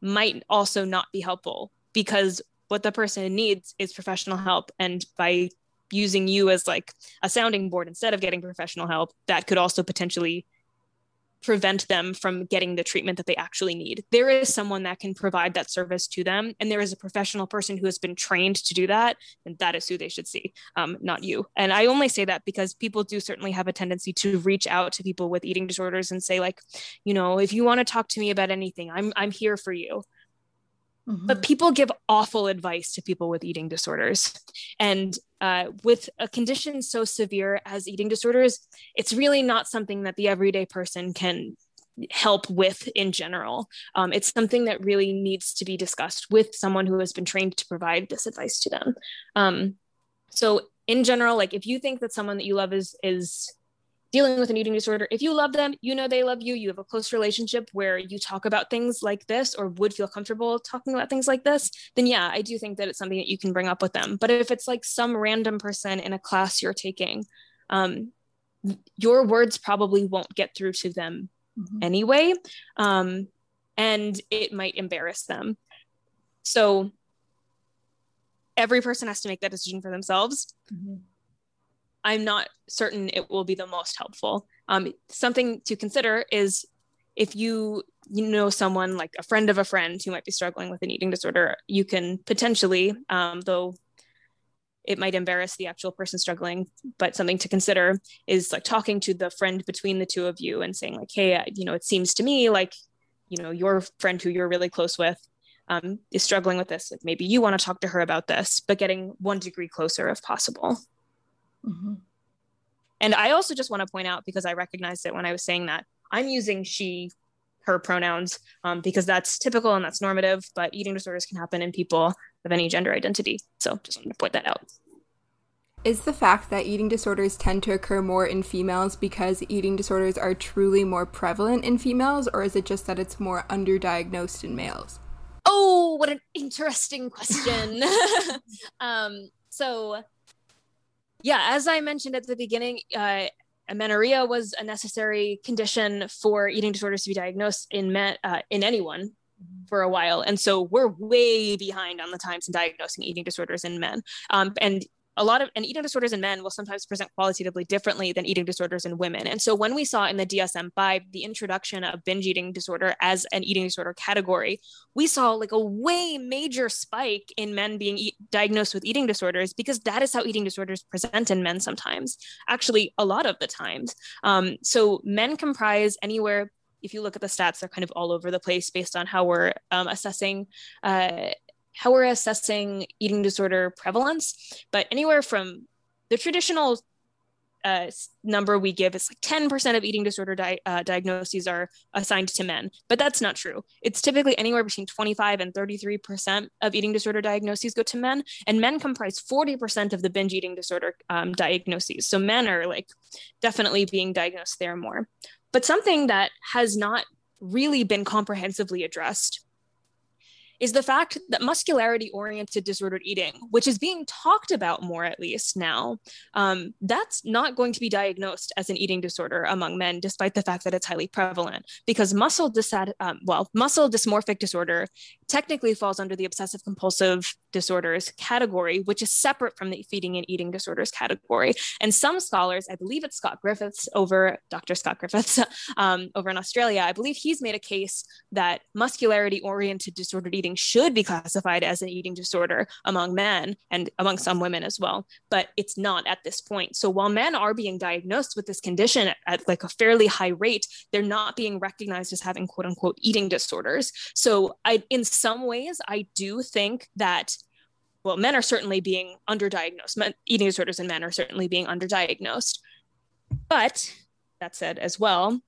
might also not be helpful because what the person needs is professional help. And by using you as like a sounding board instead of getting professional help that could also potentially prevent them from getting the treatment that they actually need. There is someone that can provide that service to them, and there is a professional person who has been trained to do that, and that is who they should see, um, not you. And I only say that because people do certainly have a tendency to reach out to people with eating disorders and say, like, you know, if you want to talk to me about anything, I'm I'm here for you. Mm-hmm. But people give awful advice to people with eating disorders. And uh, with a condition so severe as eating disorders, it's really not something that the everyday person can help with in general. Um, it's something that really needs to be discussed with someone who has been trained to provide this advice to them. Um, so in general, like if you think that someone that you love is is dealing with an eating disorder, if you love them, you know they love you, you have a close relationship where you talk about things like this or would feel comfortable talking about things like this, then yeah, I do think that it's something that you can bring up with them. But if it's like some random person in a class you're taking, um, your words probably won't get through to them mm-hmm. anyway. Um, and it might embarrass them. So every person has to make that decision for themselves. Mm-hmm I'm not certain it will be the most helpful. Um, something to consider is if you you know someone like a friend of a friend who might be struggling with an eating disorder, you can potentially, um, though it might embarrass the actual person struggling, but something to consider is like talking to the friend between the two of you and saying like, hey, you know, it seems to me like, you know, your friend who you're really close with um, is struggling with this. Like maybe you want to talk to her about this, but getting one degree closer if possible. Mm-hmm. And I also just want to point out, because I recognized it when I was saying that, I'm using she, her pronouns um, because that's typical and that's normative, but eating disorders can happen in people of any gender identity. So just want to point that out. Is the fact that eating disorders tend to occur more in females because eating disorders are truly more prevalent in females, or is it just that it's more underdiagnosed in males? Oh, what an interesting question. <laughs> um, so yeah, as I mentioned at the beginning, uh, amenorrhea was a necessary condition for eating disorders to be diagnosed in men, uh, in anyone for a while, and so we're way behind on the times in diagnosing eating disorders in men. Um, and a lot of and eating disorders in men will sometimes present qualitatively differently than eating disorders in women. And so when we saw in the DSM-5 the introduction of binge eating disorder as an eating disorder category, we saw like a way major spike in men being e- diagnosed with eating disorders because that is how eating disorders present in men sometimes. Actually, a lot of the times. Um, so men comprise anywhere if you look at the stats, they're kind of all over the place based on how we're um, assessing uh, how we're assessing eating disorder prevalence, but anywhere from the traditional uh, number we give is like 10% of eating disorder di- uh, diagnoses are assigned to men, but that's not true. It's typically anywhere between 25 and 33% of eating disorder diagnoses go to men, and men comprise 40% of the binge eating disorder um, diagnoses. So men are like definitely being diagnosed there more. But something that has not really been comprehensively addressed is the fact that muscularity oriented disordered eating, which is being talked about more at least now, um, that's not going to be diagnosed as an eating disorder among men, despite the fact that it's highly prevalent. Because muscle dysat- um, well, muscle dysmorphic disorder technically falls under the obsessive compulsive disorders category, which is separate from the feeding and eating disorders category. And some scholars, I believe it's Scott Griffiths over Dr. Scott Griffiths <laughs> um, over in Australia, I believe he's made a case that muscularity oriented disordered eating should be classified as an eating disorder among men and among some women as well, but it's not at this point. So while men are being diagnosed with this condition at, at like a fairly high rate, they're not being recognized as having quote unquote eating disorders. So I, in some ways, I do think that well, men are certainly being underdiagnosed. Men, eating disorders in men are certainly being underdiagnosed. But that said, as well,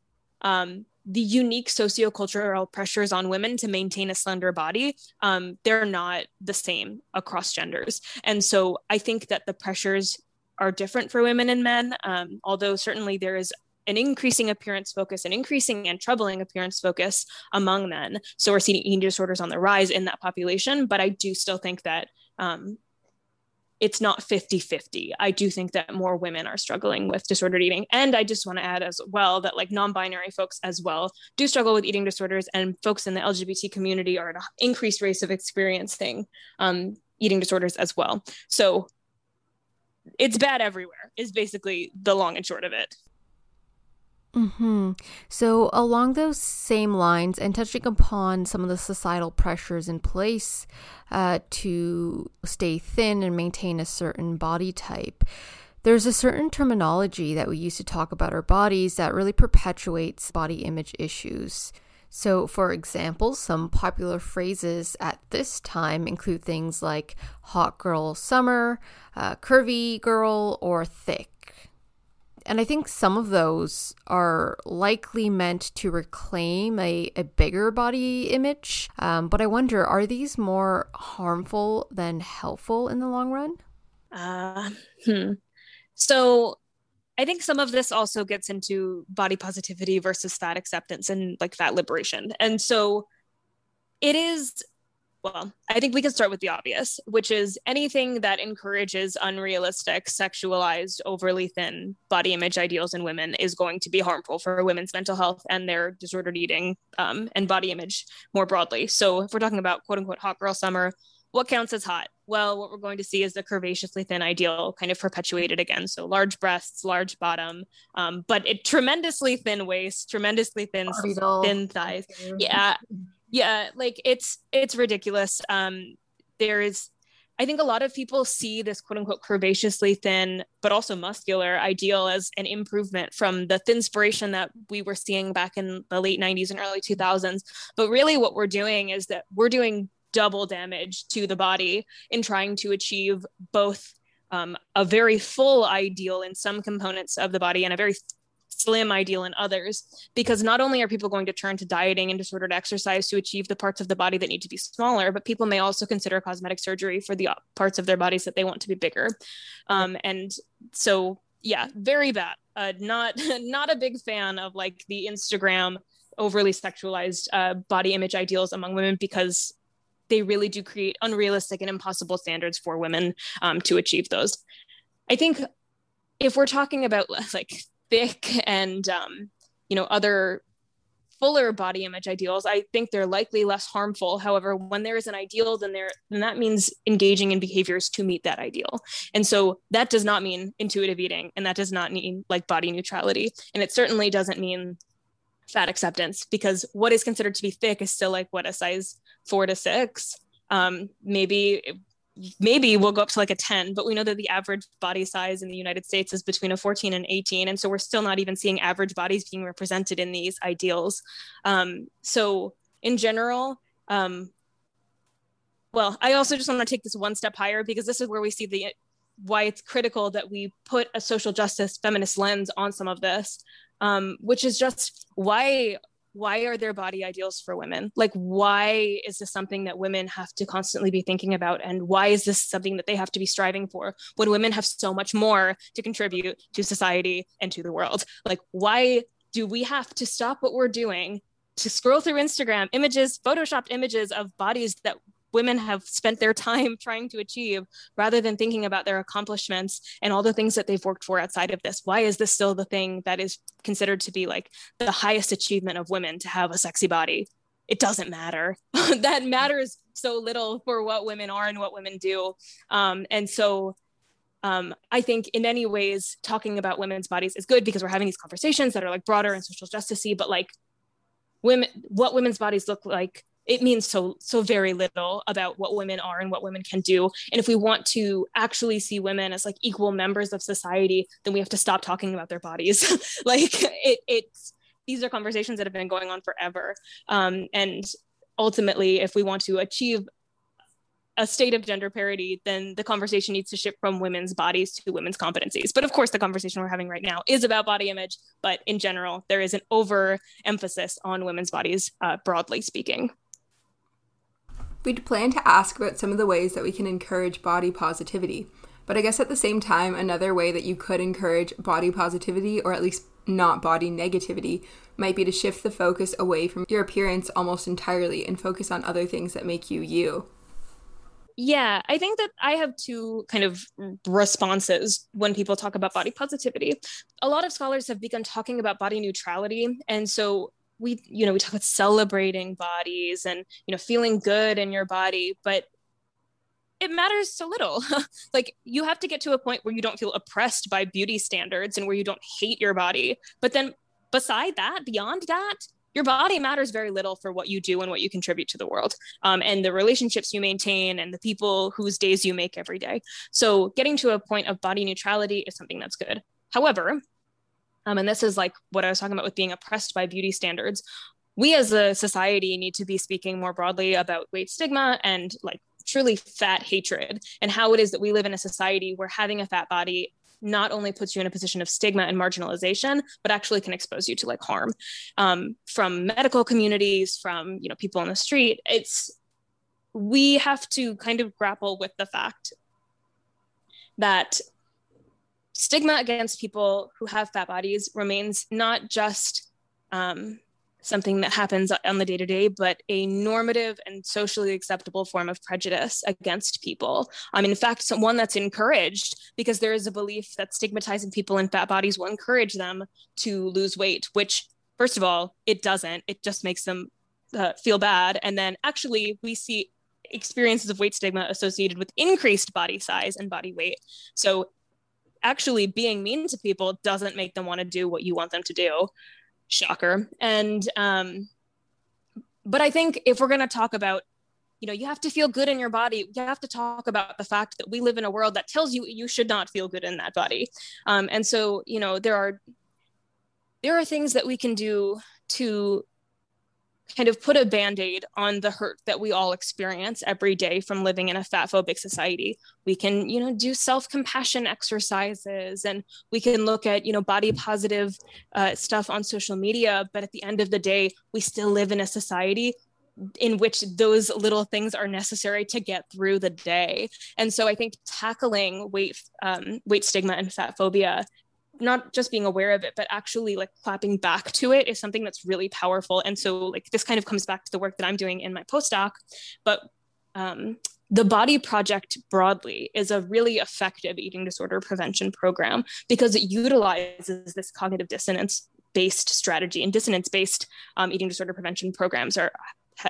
um, the unique sociocultural pressures on women to maintain a slender body, um, they're not the same across genders. And so I think that the pressures are different for women and men, um, although certainly there is an increasing appearance focus, an increasing and troubling appearance focus among men. So we're seeing eating disorders on the rise in that population. But I do still think that um, it's not 50 50. I do think that more women are struggling with disordered eating. And I just want to add as well that like non binary folks as well do struggle with eating disorders, and folks in the LGBT community are at an increased rate of experiencing um, eating disorders as well. So it's bad everywhere, is basically the long and short of it. Hmm. So along those same lines, and touching upon some of the societal pressures in place uh, to stay thin and maintain a certain body type, there's a certain terminology that we use to talk about our bodies that really perpetuates body image issues. So, for example, some popular phrases at this time include things like hot girl summer, uh, curvy girl, or thick. And I think some of those are likely meant to reclaim a, a bigger body image. Um, but I wonder, are these more harmful than helpful in the long run? Uh, hmm. So I think some of this also gets into body positivity versus fat acceptance and like fat liberation. And so it is well, I think we can start with the obvious, which is anything that encourages unrealistic, sexualized, overly thin body image ideals in women is going to be harmful for women's mental health and their disordered eating um, and body image more broadly. So, if we're talking about quote unquote hot girl summer, what counts as hot? Well, what we're going to see is the curvaceously thin ideal kind of perpetuated again. So large breasts, large bottom, um, but it tremendously thin waist, tremendously thin, thin thighs. Yeah, yeah like it's it's ridiculous um there is I think a lot of people see this quote unquote curvaceously thin, but also muscular ideal as an improvement from the thinspiration that we were seeing back in the late 90s and early 2000s. But really, what we're doing is that we're doing double damage to the body in trying to achieve both um, a very full ideal in some components of the body and a very slim ideal in others because not only are people going to turn to dieting and disordered exercise to achieve the parts of the body that need to be smaller but people may also consider cosmetic surgery for the parts of their bodies that they want to be bigger. Um, and so yeah very bad uh, not <laughs> not a big fan of like the instagram overly sexualized uh, body image ideals among women because they really do create unrealistic and impossible standards for women um, to achieve those. I think if we're talking about <laughs> like thick and um, you know other fuller body image ideals i think they're likely less harmful. However when there is an ideal then there then that means engaging in behaviors to meet that ideal. And so that does not mean intuitive eating and that does not mean like body neutrality. And it certainly doesn't mean fat acceptance because what is considered to be thick is still like what a size four to six. Um, maybe maybe we'll go up to like a 10 but we know that the average body size in the united states is between a 14 and 18 and so we're still not even seeing average bodies being represented in these ideals. Um, so in general um, well i also just want to take this one step higher because this is where we see the why it's critical that we put a social justice feminist lens on some of this um, which is just why why are there body ideals for women? Like, why is this something that women have to constantly be thinking about? And why is this something that they have to be striving for when women have so much more to contribute to society and to the world? Like, why do we have to stop what we're doing to scroll through Instagram images, photoshopped images of bodies that women have spent their time <laughs> trying to achieve rather than thinking about their accomplishments and all the things that they've worked for outside of this. Why is this still the thing that is considered to be like the highest achievement of women to have a sexy body? It doesn't matter. <laughs> That matters so little for what women are and what women do. Um, and so um, I think in many ways talking about women's bodies is good because we're having these conversations that are like broader and social justicey, but like women, what women's bodies look like it means so so very little about what women are and what women can do and if we want to actually see women as like equal members of society then we have to stop talking about their bodies <laughs> like it it's these are conversations that have been going on forever um, and ultimately if we want to achieve a state of gender parity, then the conversation needs to shift from women's bodies to women's competencies. But of course, the conversation we're having right now is about body image. But in general, there is an over emphasis on women's bodies, uh, broadly speaking. We'd plan to ask about some of the ways that we can encourage body positivity. But I guess at the same time, another way that you could encourage body positivity, or at least not body negativity, might be to shift the focus away from your appearance almost entirely and focus on other things that make you you. Yeah, I think that I have two kind of responses when people talk about body positivity. A lot of scholars have begun talking about body neutrality. And so we, you know, we talk about celebrating bodies and, you know, feeling good in your body, but it matters so little. <laughs> like you have to get to a point where you don't feel oppressed by beauty standards and where you don't hate your body. But then beside that, beyond that, your body matters very little for what you do and what you contribute to the world um, and the relationships you maintain and the people whose days you make every day so getting to a point of body neutrality is something that's good however um, and this is like what i was talking about with being oppressed by beauty standards we as a society need to be speaking more broadly about weight stigma and like truly fat hatred and how it is that we live in a society where having a fat body not only puts you in a position of stigma and marginalization, but actually can expose you to like harm um, from medical communities, from you know people on the street. It's we have to kind of grapple with the fact that stigma against people who have fat bodies remains not just um, something that happens on the day to day, but a normative and socially acceptable form of prejudice against people. Um, in fact, one that's encouraged because there is a belief that stigmatizing people in fat bodies will encourage them to lose weight, which, first of all, it doesn't. It just makes them uh, feel bad. And then actually, we see experiences of weight stigma associated with increased body size and body weight. So, actually, being mean to people doesn't make them want to do what you want them to do. Shocker. And um but i think if we're going to talk about you know you have to feel good in your body you have to talk about the fact that we live in a world that tells you you should not feel good in that body. Um, and so you know there are there are things that we can do to kind of put a band-aid on the hurt that we all experience every day from living in a fat phobic society. We can you know do self-compassion exercises and we can look at you know body positive uh, stuff on social media but at the end of the day we still live in a society in which those little things are necessary to get through the day. And so i think tackling weight um, weight stigma and fat phobia not just being aware of it but actually like clapping back to it is something that's really powerful. And so like this kind of comes back to the work that i'm doing in my postdoc but um, the body project broadly is a really effective eating disorder prevention program because it utilizes this cognitive dissonance based strategy and dissonance based um, eating disorder prevention programs are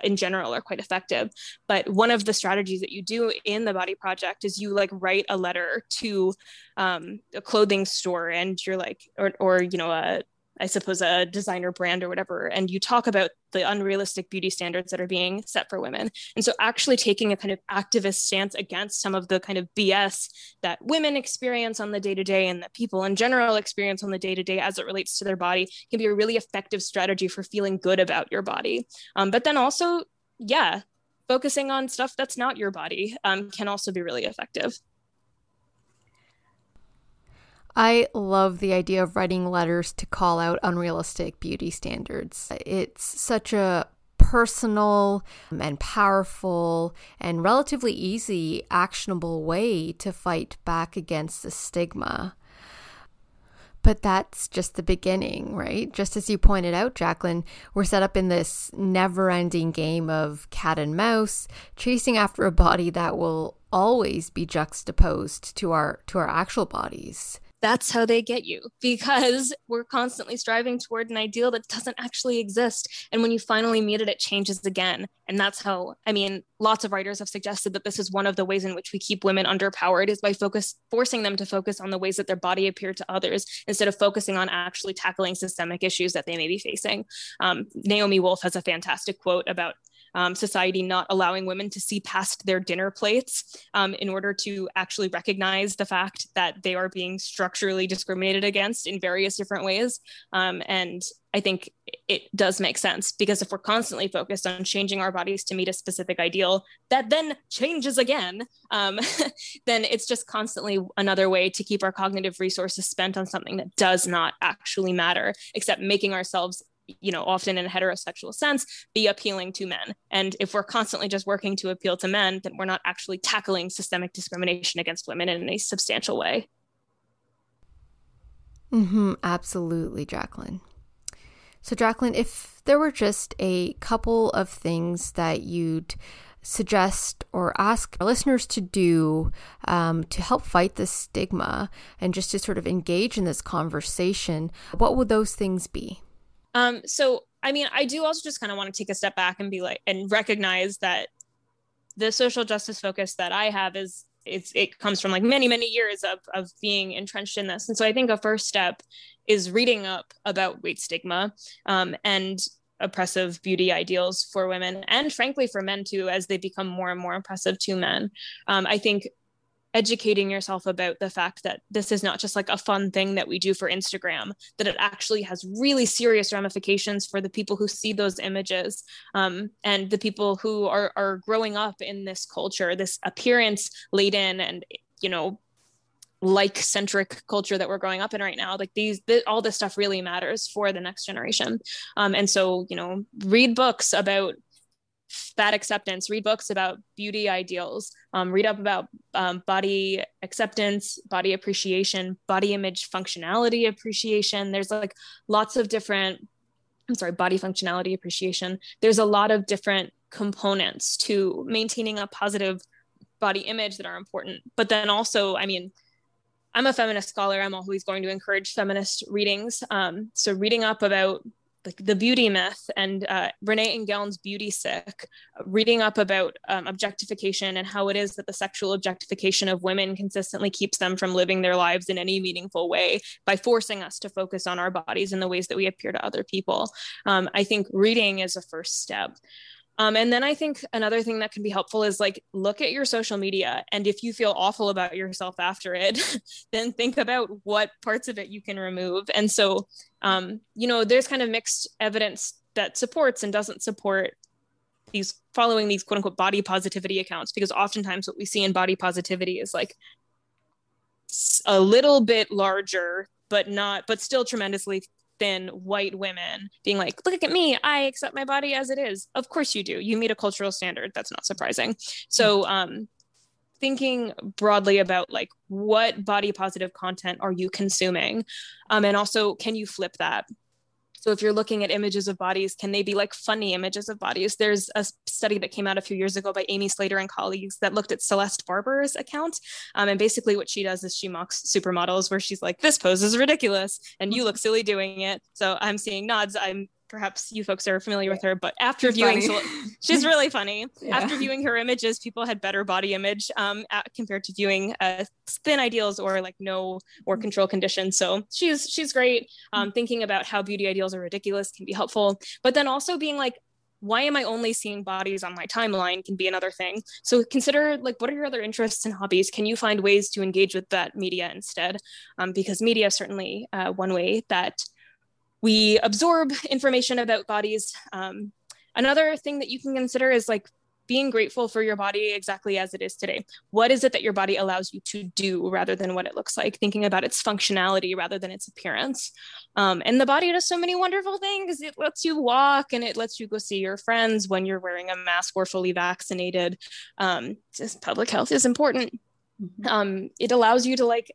in general are quite effective. But one of the strategies that you do in the body project is you like write a letter to um, a clothing store and you're like or, or you know a I suppose a designer brand or whatever, and you talk about the unrealistic beauty standards that are being set for women. And so, actually taking a kind of activist stance against some of the kind of BS that women experience on the day to day and that people in general experience on the day to day as it relates to their body can be a really effective strategy for feeling good about your body. Um, but then also, yeah, focusing on stuff that's not your body um, can also be really effective. I love the idea of writing letters to call out unrealistic beauty standards. It's such a personal and powerful and relatively easy, actionable way to fight back against the stigma. But that's just the beginning, right? Just as you pointed out, Jacqueline, we're set up in this never ending game of cat and mouse, chasing after a body that will always be juxtaposed to our to our actual bodies that's how they get you because <laughs> we're constantly striving toward an ideal that doesn't actually exist. And when you finally meet it, it changes again. And that's how, I mean, lots of writers have suggested that this is one of the ways in which we keep women underpowered is by focus forcing them to focus on the ways that their body appear to others instead of focusing on actually tackling systemic issues that they may be facing. Um, Naomi Wolf has a fantastic quote about um, society not allowing women to see past their dinner plates um, in order to actually recognize the fact that they are being structurally discriminated against in various different ways. Um, and I think it does make sense because if we're constantly focused on changing our bodies to meet a specific ideal that then changes again, um, <laughs> then it's just constantly another way to keep our cognitive resources spent on something that does not actually matter, except making ourselves you know often in a heterosexual sense be appealing to men. And if we're constantly just working to appeal to men then we're not actually tackling systemic discrimination against women in a substantial way. Mm-hmm, absolutely jacqueline. So, Jacqueline, if there were just a couple of things that you'd suggest or ask our listeners to do um, to help fight this stigma and just to sort of engage in this conversation, what would those things be? Um, so, I mean, I do also just kind of want to take a step back and be like, and recognize that the social justice focus that I have is it's it comes from like many many years of of being entrenched in this. And so i think a first step is reading up about weight stigma um, and oppressive beauty ideals for women and frankly for men too as they become more and more oppressive to men. Um, i think educating yourself about the fact that this is not just like a fun thing that we do for Instagram, that it actually has really serious ramifications for the people who see those images um, and the people who are, are growing up in this culture, this appearance laden and, you know, like centric culture that we're growing up in right now. Like these th- all this stuff really matters for the next generation. Um, and so you know read books about fat acceptance. Read books about beauty ideals. Um, read up about um, body acceptance body appreciation body image functionality appreciation. There's like lots of different i'm sorry body functionality appreciation. There's a lot of different components to maintaining a positive body image that are important. But then also i mean i'm a feminist scholar. I'm always going to encourage feminist readings. Um, so reading up about the, the beauty myth and uh, Renee Engeln's Beauty Sick, reading up about um, objectification and how it is that the sexual objectification of women consistently keeps them from living their lives in any meaningful way by forcing us to focus on our bodies in the ways that we appear to other people. Um, I think reading is a first step. Um, and then I think another thing that can be helpful is like look at your social media. And if you feel awful about yourself after it, <laughs> then think about what parts of it you can remove. And so, um, you know, there's kind of mixed evidence that supports and doesn't support these following these quote unquote body positivity accounts, because oftentimes what we see in body positivity is like a little bit larger but not but still tremendously than white women being like, look at me, I accept my body as it is. Of course you do. You meet a cultural standard. That's not surprising. So, um, thinking broadly about like what body positive content are you consuming um, and also can you flip that so if you're looking at images of bodies, can they be like funny images of bodies? There's a study that came out a few years ago by Amy Slater and colleagues that looked at Celeste Barber's account. Um, and basically what she does is she mocks supermodels where she's like, this pose is ridiculous and you look silly doing it. So I'm seeing nods. I'm perhaps you folks are familiar with her, but after she's viewing, so, she's really <laughs> funny. Yeah. After viewing her images, people had better body image um, at, compared to viewing uh, thin ideals or like no or mm. control conditions. So she's she's great. Um, mm. thinking about how beauty ideals are ridiculous can be helpful, but then also being like, why am I only seeing bodies on my timeline can be another thing. So consider like what are your other interests and hobbies? Can you find ways to engage with that media instead? Um, because media is certainly uh, one way that we absorb information about bodies. Um, another thing that you can consider is like being grateful for your body exactly as it is today. What is it that your body allows you to do rather than what it looks like? Thinking about its functionality rather than its appearance. Um, and the body does so many wonderful things. It lets you walk and it lets you go see your friends when you're wearing a mask or fully vaccinated. Um, just public health is important. Mm-hmm. Um, it allows you to like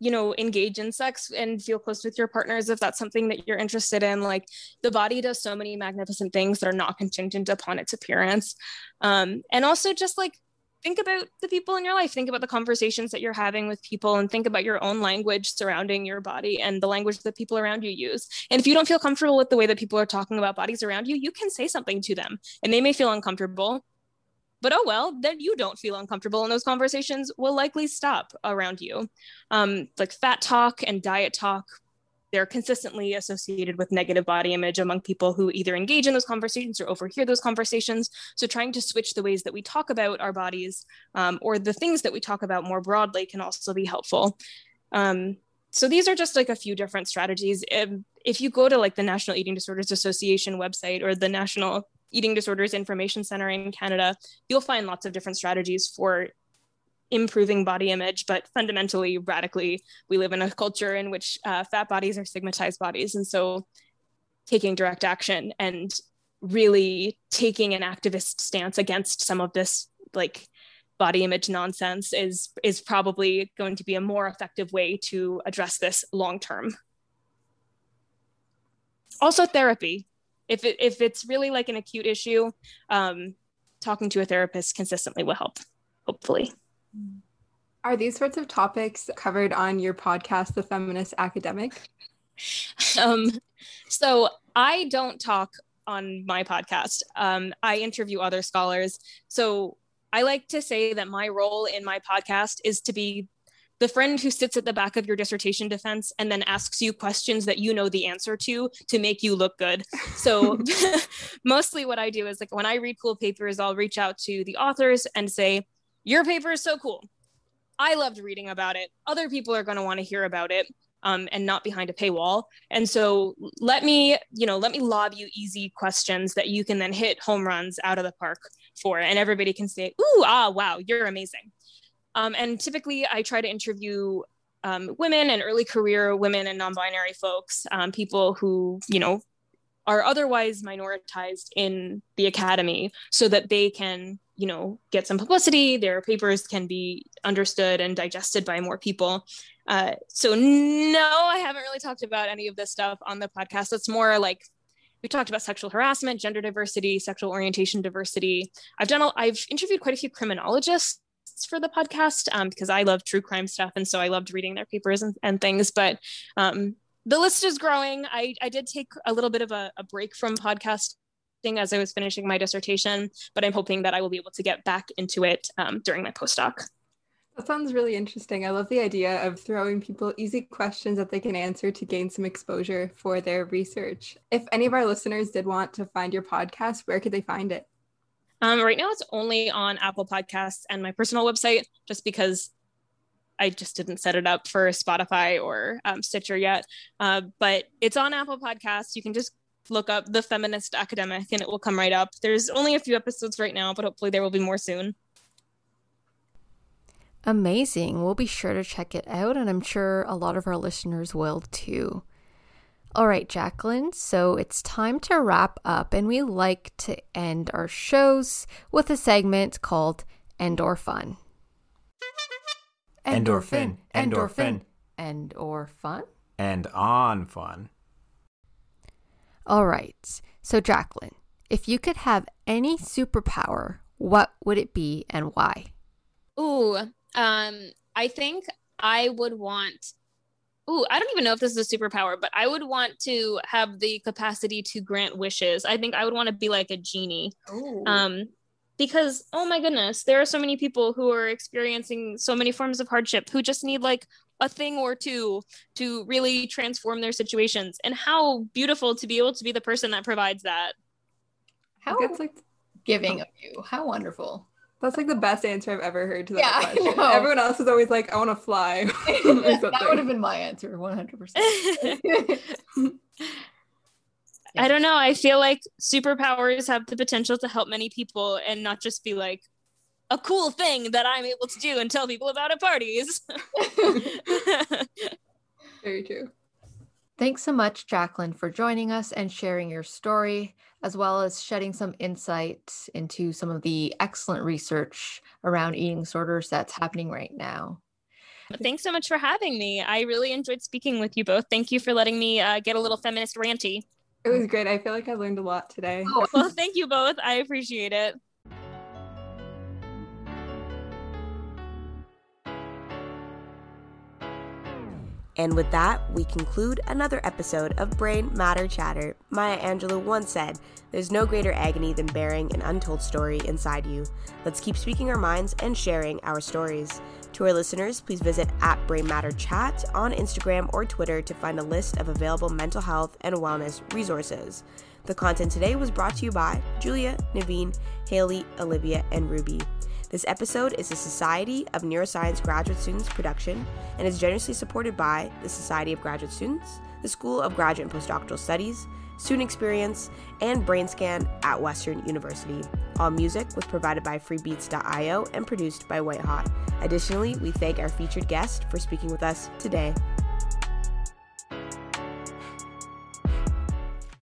you know engage in sex and feel close with your partners if that's something that you're interested in. Like the body does so many magnificent things that are not contingent upon its appearance. Um, and also just like think about the people in your life. Think about the conversations that you're having with people and think about your own language surrounding your body and the language that people around you use. And if you don't feel comfortable with the way that people are talking about bodies around you you can say something to them and they may feel uncomfortable but oh well then you don't feel uncomfortable and those conversations will likely stop around you um, like fat talk and diet talk they're consistently associated with negative body image among people who either engage in those conversations or overhear those conversations. So, trying to switch the ways that we talk about our bodies um, or the things that we talk about more broadly can also be helpful. Um, so, these are just like a few different strategies. If, if you go to like the National Eating Disorders Association website or the National Eating Disorders Information Center in Canada, you'll find lots of different strategies for improving body image, but fundamentally, radically, we live in a culture in which uh, fat bodies are stigmatized bodies. And so taking direct action and really taking an activist stance against some of this like body image nonsense is is probably going to be a more effective way to address this long term also therapy if it, if it's really like an acute issue um, talking to a therapist consistently will help hopefully are these sorts of topics covered on your podcast, The Feminist Academic? <laughs> Um, so I don't talk on my podcast. Um, I interview other scholars. So I like to say that my role in my podcast is to be the friend who sits at the back of your dissertation defense and then asks you questions that you know the answer to to make you look good. So <laughs> <laughs> mostly what I do is like when I read cool papers, I'll reach out to the authors and say, your paper is so cool. I loved reading about it. Other people are going to want to hear about it um, and not behind a paywall. And so let me, you know, let me lob you easy questions that you can then hit home runs out of the park for. And everybody can say, ooh, ah, wow, you're amazing. Um, and typically I try to interview um, women and early career women and non-binary folks, um, people who, you know, are otherwise minoritized in the academy so that they can you know get some publicity their papers can be understood and digested by more people. Uh, so no i haven't really talked about any of this stuff on the podcast. It's more like we talked about sexual harassment gender diversity sexual orientation diversity. I've done a, i've interviewed quite a few criminologists for the podcast um, because i love true crime stuff and so i loved reading their papers and, and things but um, the list is growing I, I did take a little bit of a, a break from podcasting as I was finishing my dissertation, but I'm hoping that I will be able to get back into it um, during my postdoc. That sounds really interesting. I love the idea of throwing people easy questions that they can answer to gain some exposure for their research. If any of our listeners did want to find your podcast, where could they find it? Um, right now, it's only on Apple Podcasts and my personal website, just because I just didn't set it up for Spotify or um, Stitcher yet. Uh, but it's on Apple Podcasts. You can just look up the feminist academic and it will come right up. There's only a few episodes right now, but hopefully there will be more soon. Amazing. We'll be sure to check it out, and I'm sure a lot of our listeners will too. All right, Jacqueline, so it's time to wrap up, and we like to end our shows with a segment called Endorphin. Endorphin, endorphin, endorphin, and on fun. All right. So, Jacqueline, if you could have any superpower, what would it be and why? Ooh, um, I think I would want. Ooh, I don't even know if this is a superpower, but I would want to have the capacity to grant wishes. I think I would want to be like a genie. Ooh. Um, because oh my goodness, there are so many people who are experiencing so many forms of hardship who just need like a thing or two to really transform their situations and how beautiful to be able to be the person that provides that how that's like giving of you how wonderful that's like the best answer I've ever heard to that yeah, question. Everyone else is always like, I want to fly. <laughs> <laughs> that would have been my answer, 100%. <laughs> I don't know. I feel like superpowers have the potential to help many people and not just be like, a cool thing that I'm able to do and tell people about at parties. Very true. Thanks so much, Jacqueline, for joining us and sharing your story, as well as shedding some insight into some of the excellent research around eating disorders that's happening right now. Thanks so much for having me. I really enjoyed speaking with you both. Thank you for letting me uh, get a little feminist ranty. It was great. I feel like I learned a lot today. Oh, well, thank you both. I appreciate it. And with that, we conclude another episode of Brain Matter Chatter. Maya Angelou once said, There's no greater agony than bearing an untold story inside you. Let's keep speaking our minds and sharing our stories. To our listeners, please visit at Brain Matter Chat on Instagram or Twitter to find a list of available mental health and wellness resources. The content today was brought to you by Julia, Naveen, Haley, Olivia, and Ruby. This episode is a Society of Neuroscience Graduate Students production and is generously supported by the Society of Graduate Students, the School of Graduate and Postdoctoral Studies, Student Experience, and BrainsCAN at Western University. All music was provided by freebeats.io and produced by White Hot. Additionally, we thank our featured guest for speaking with us today.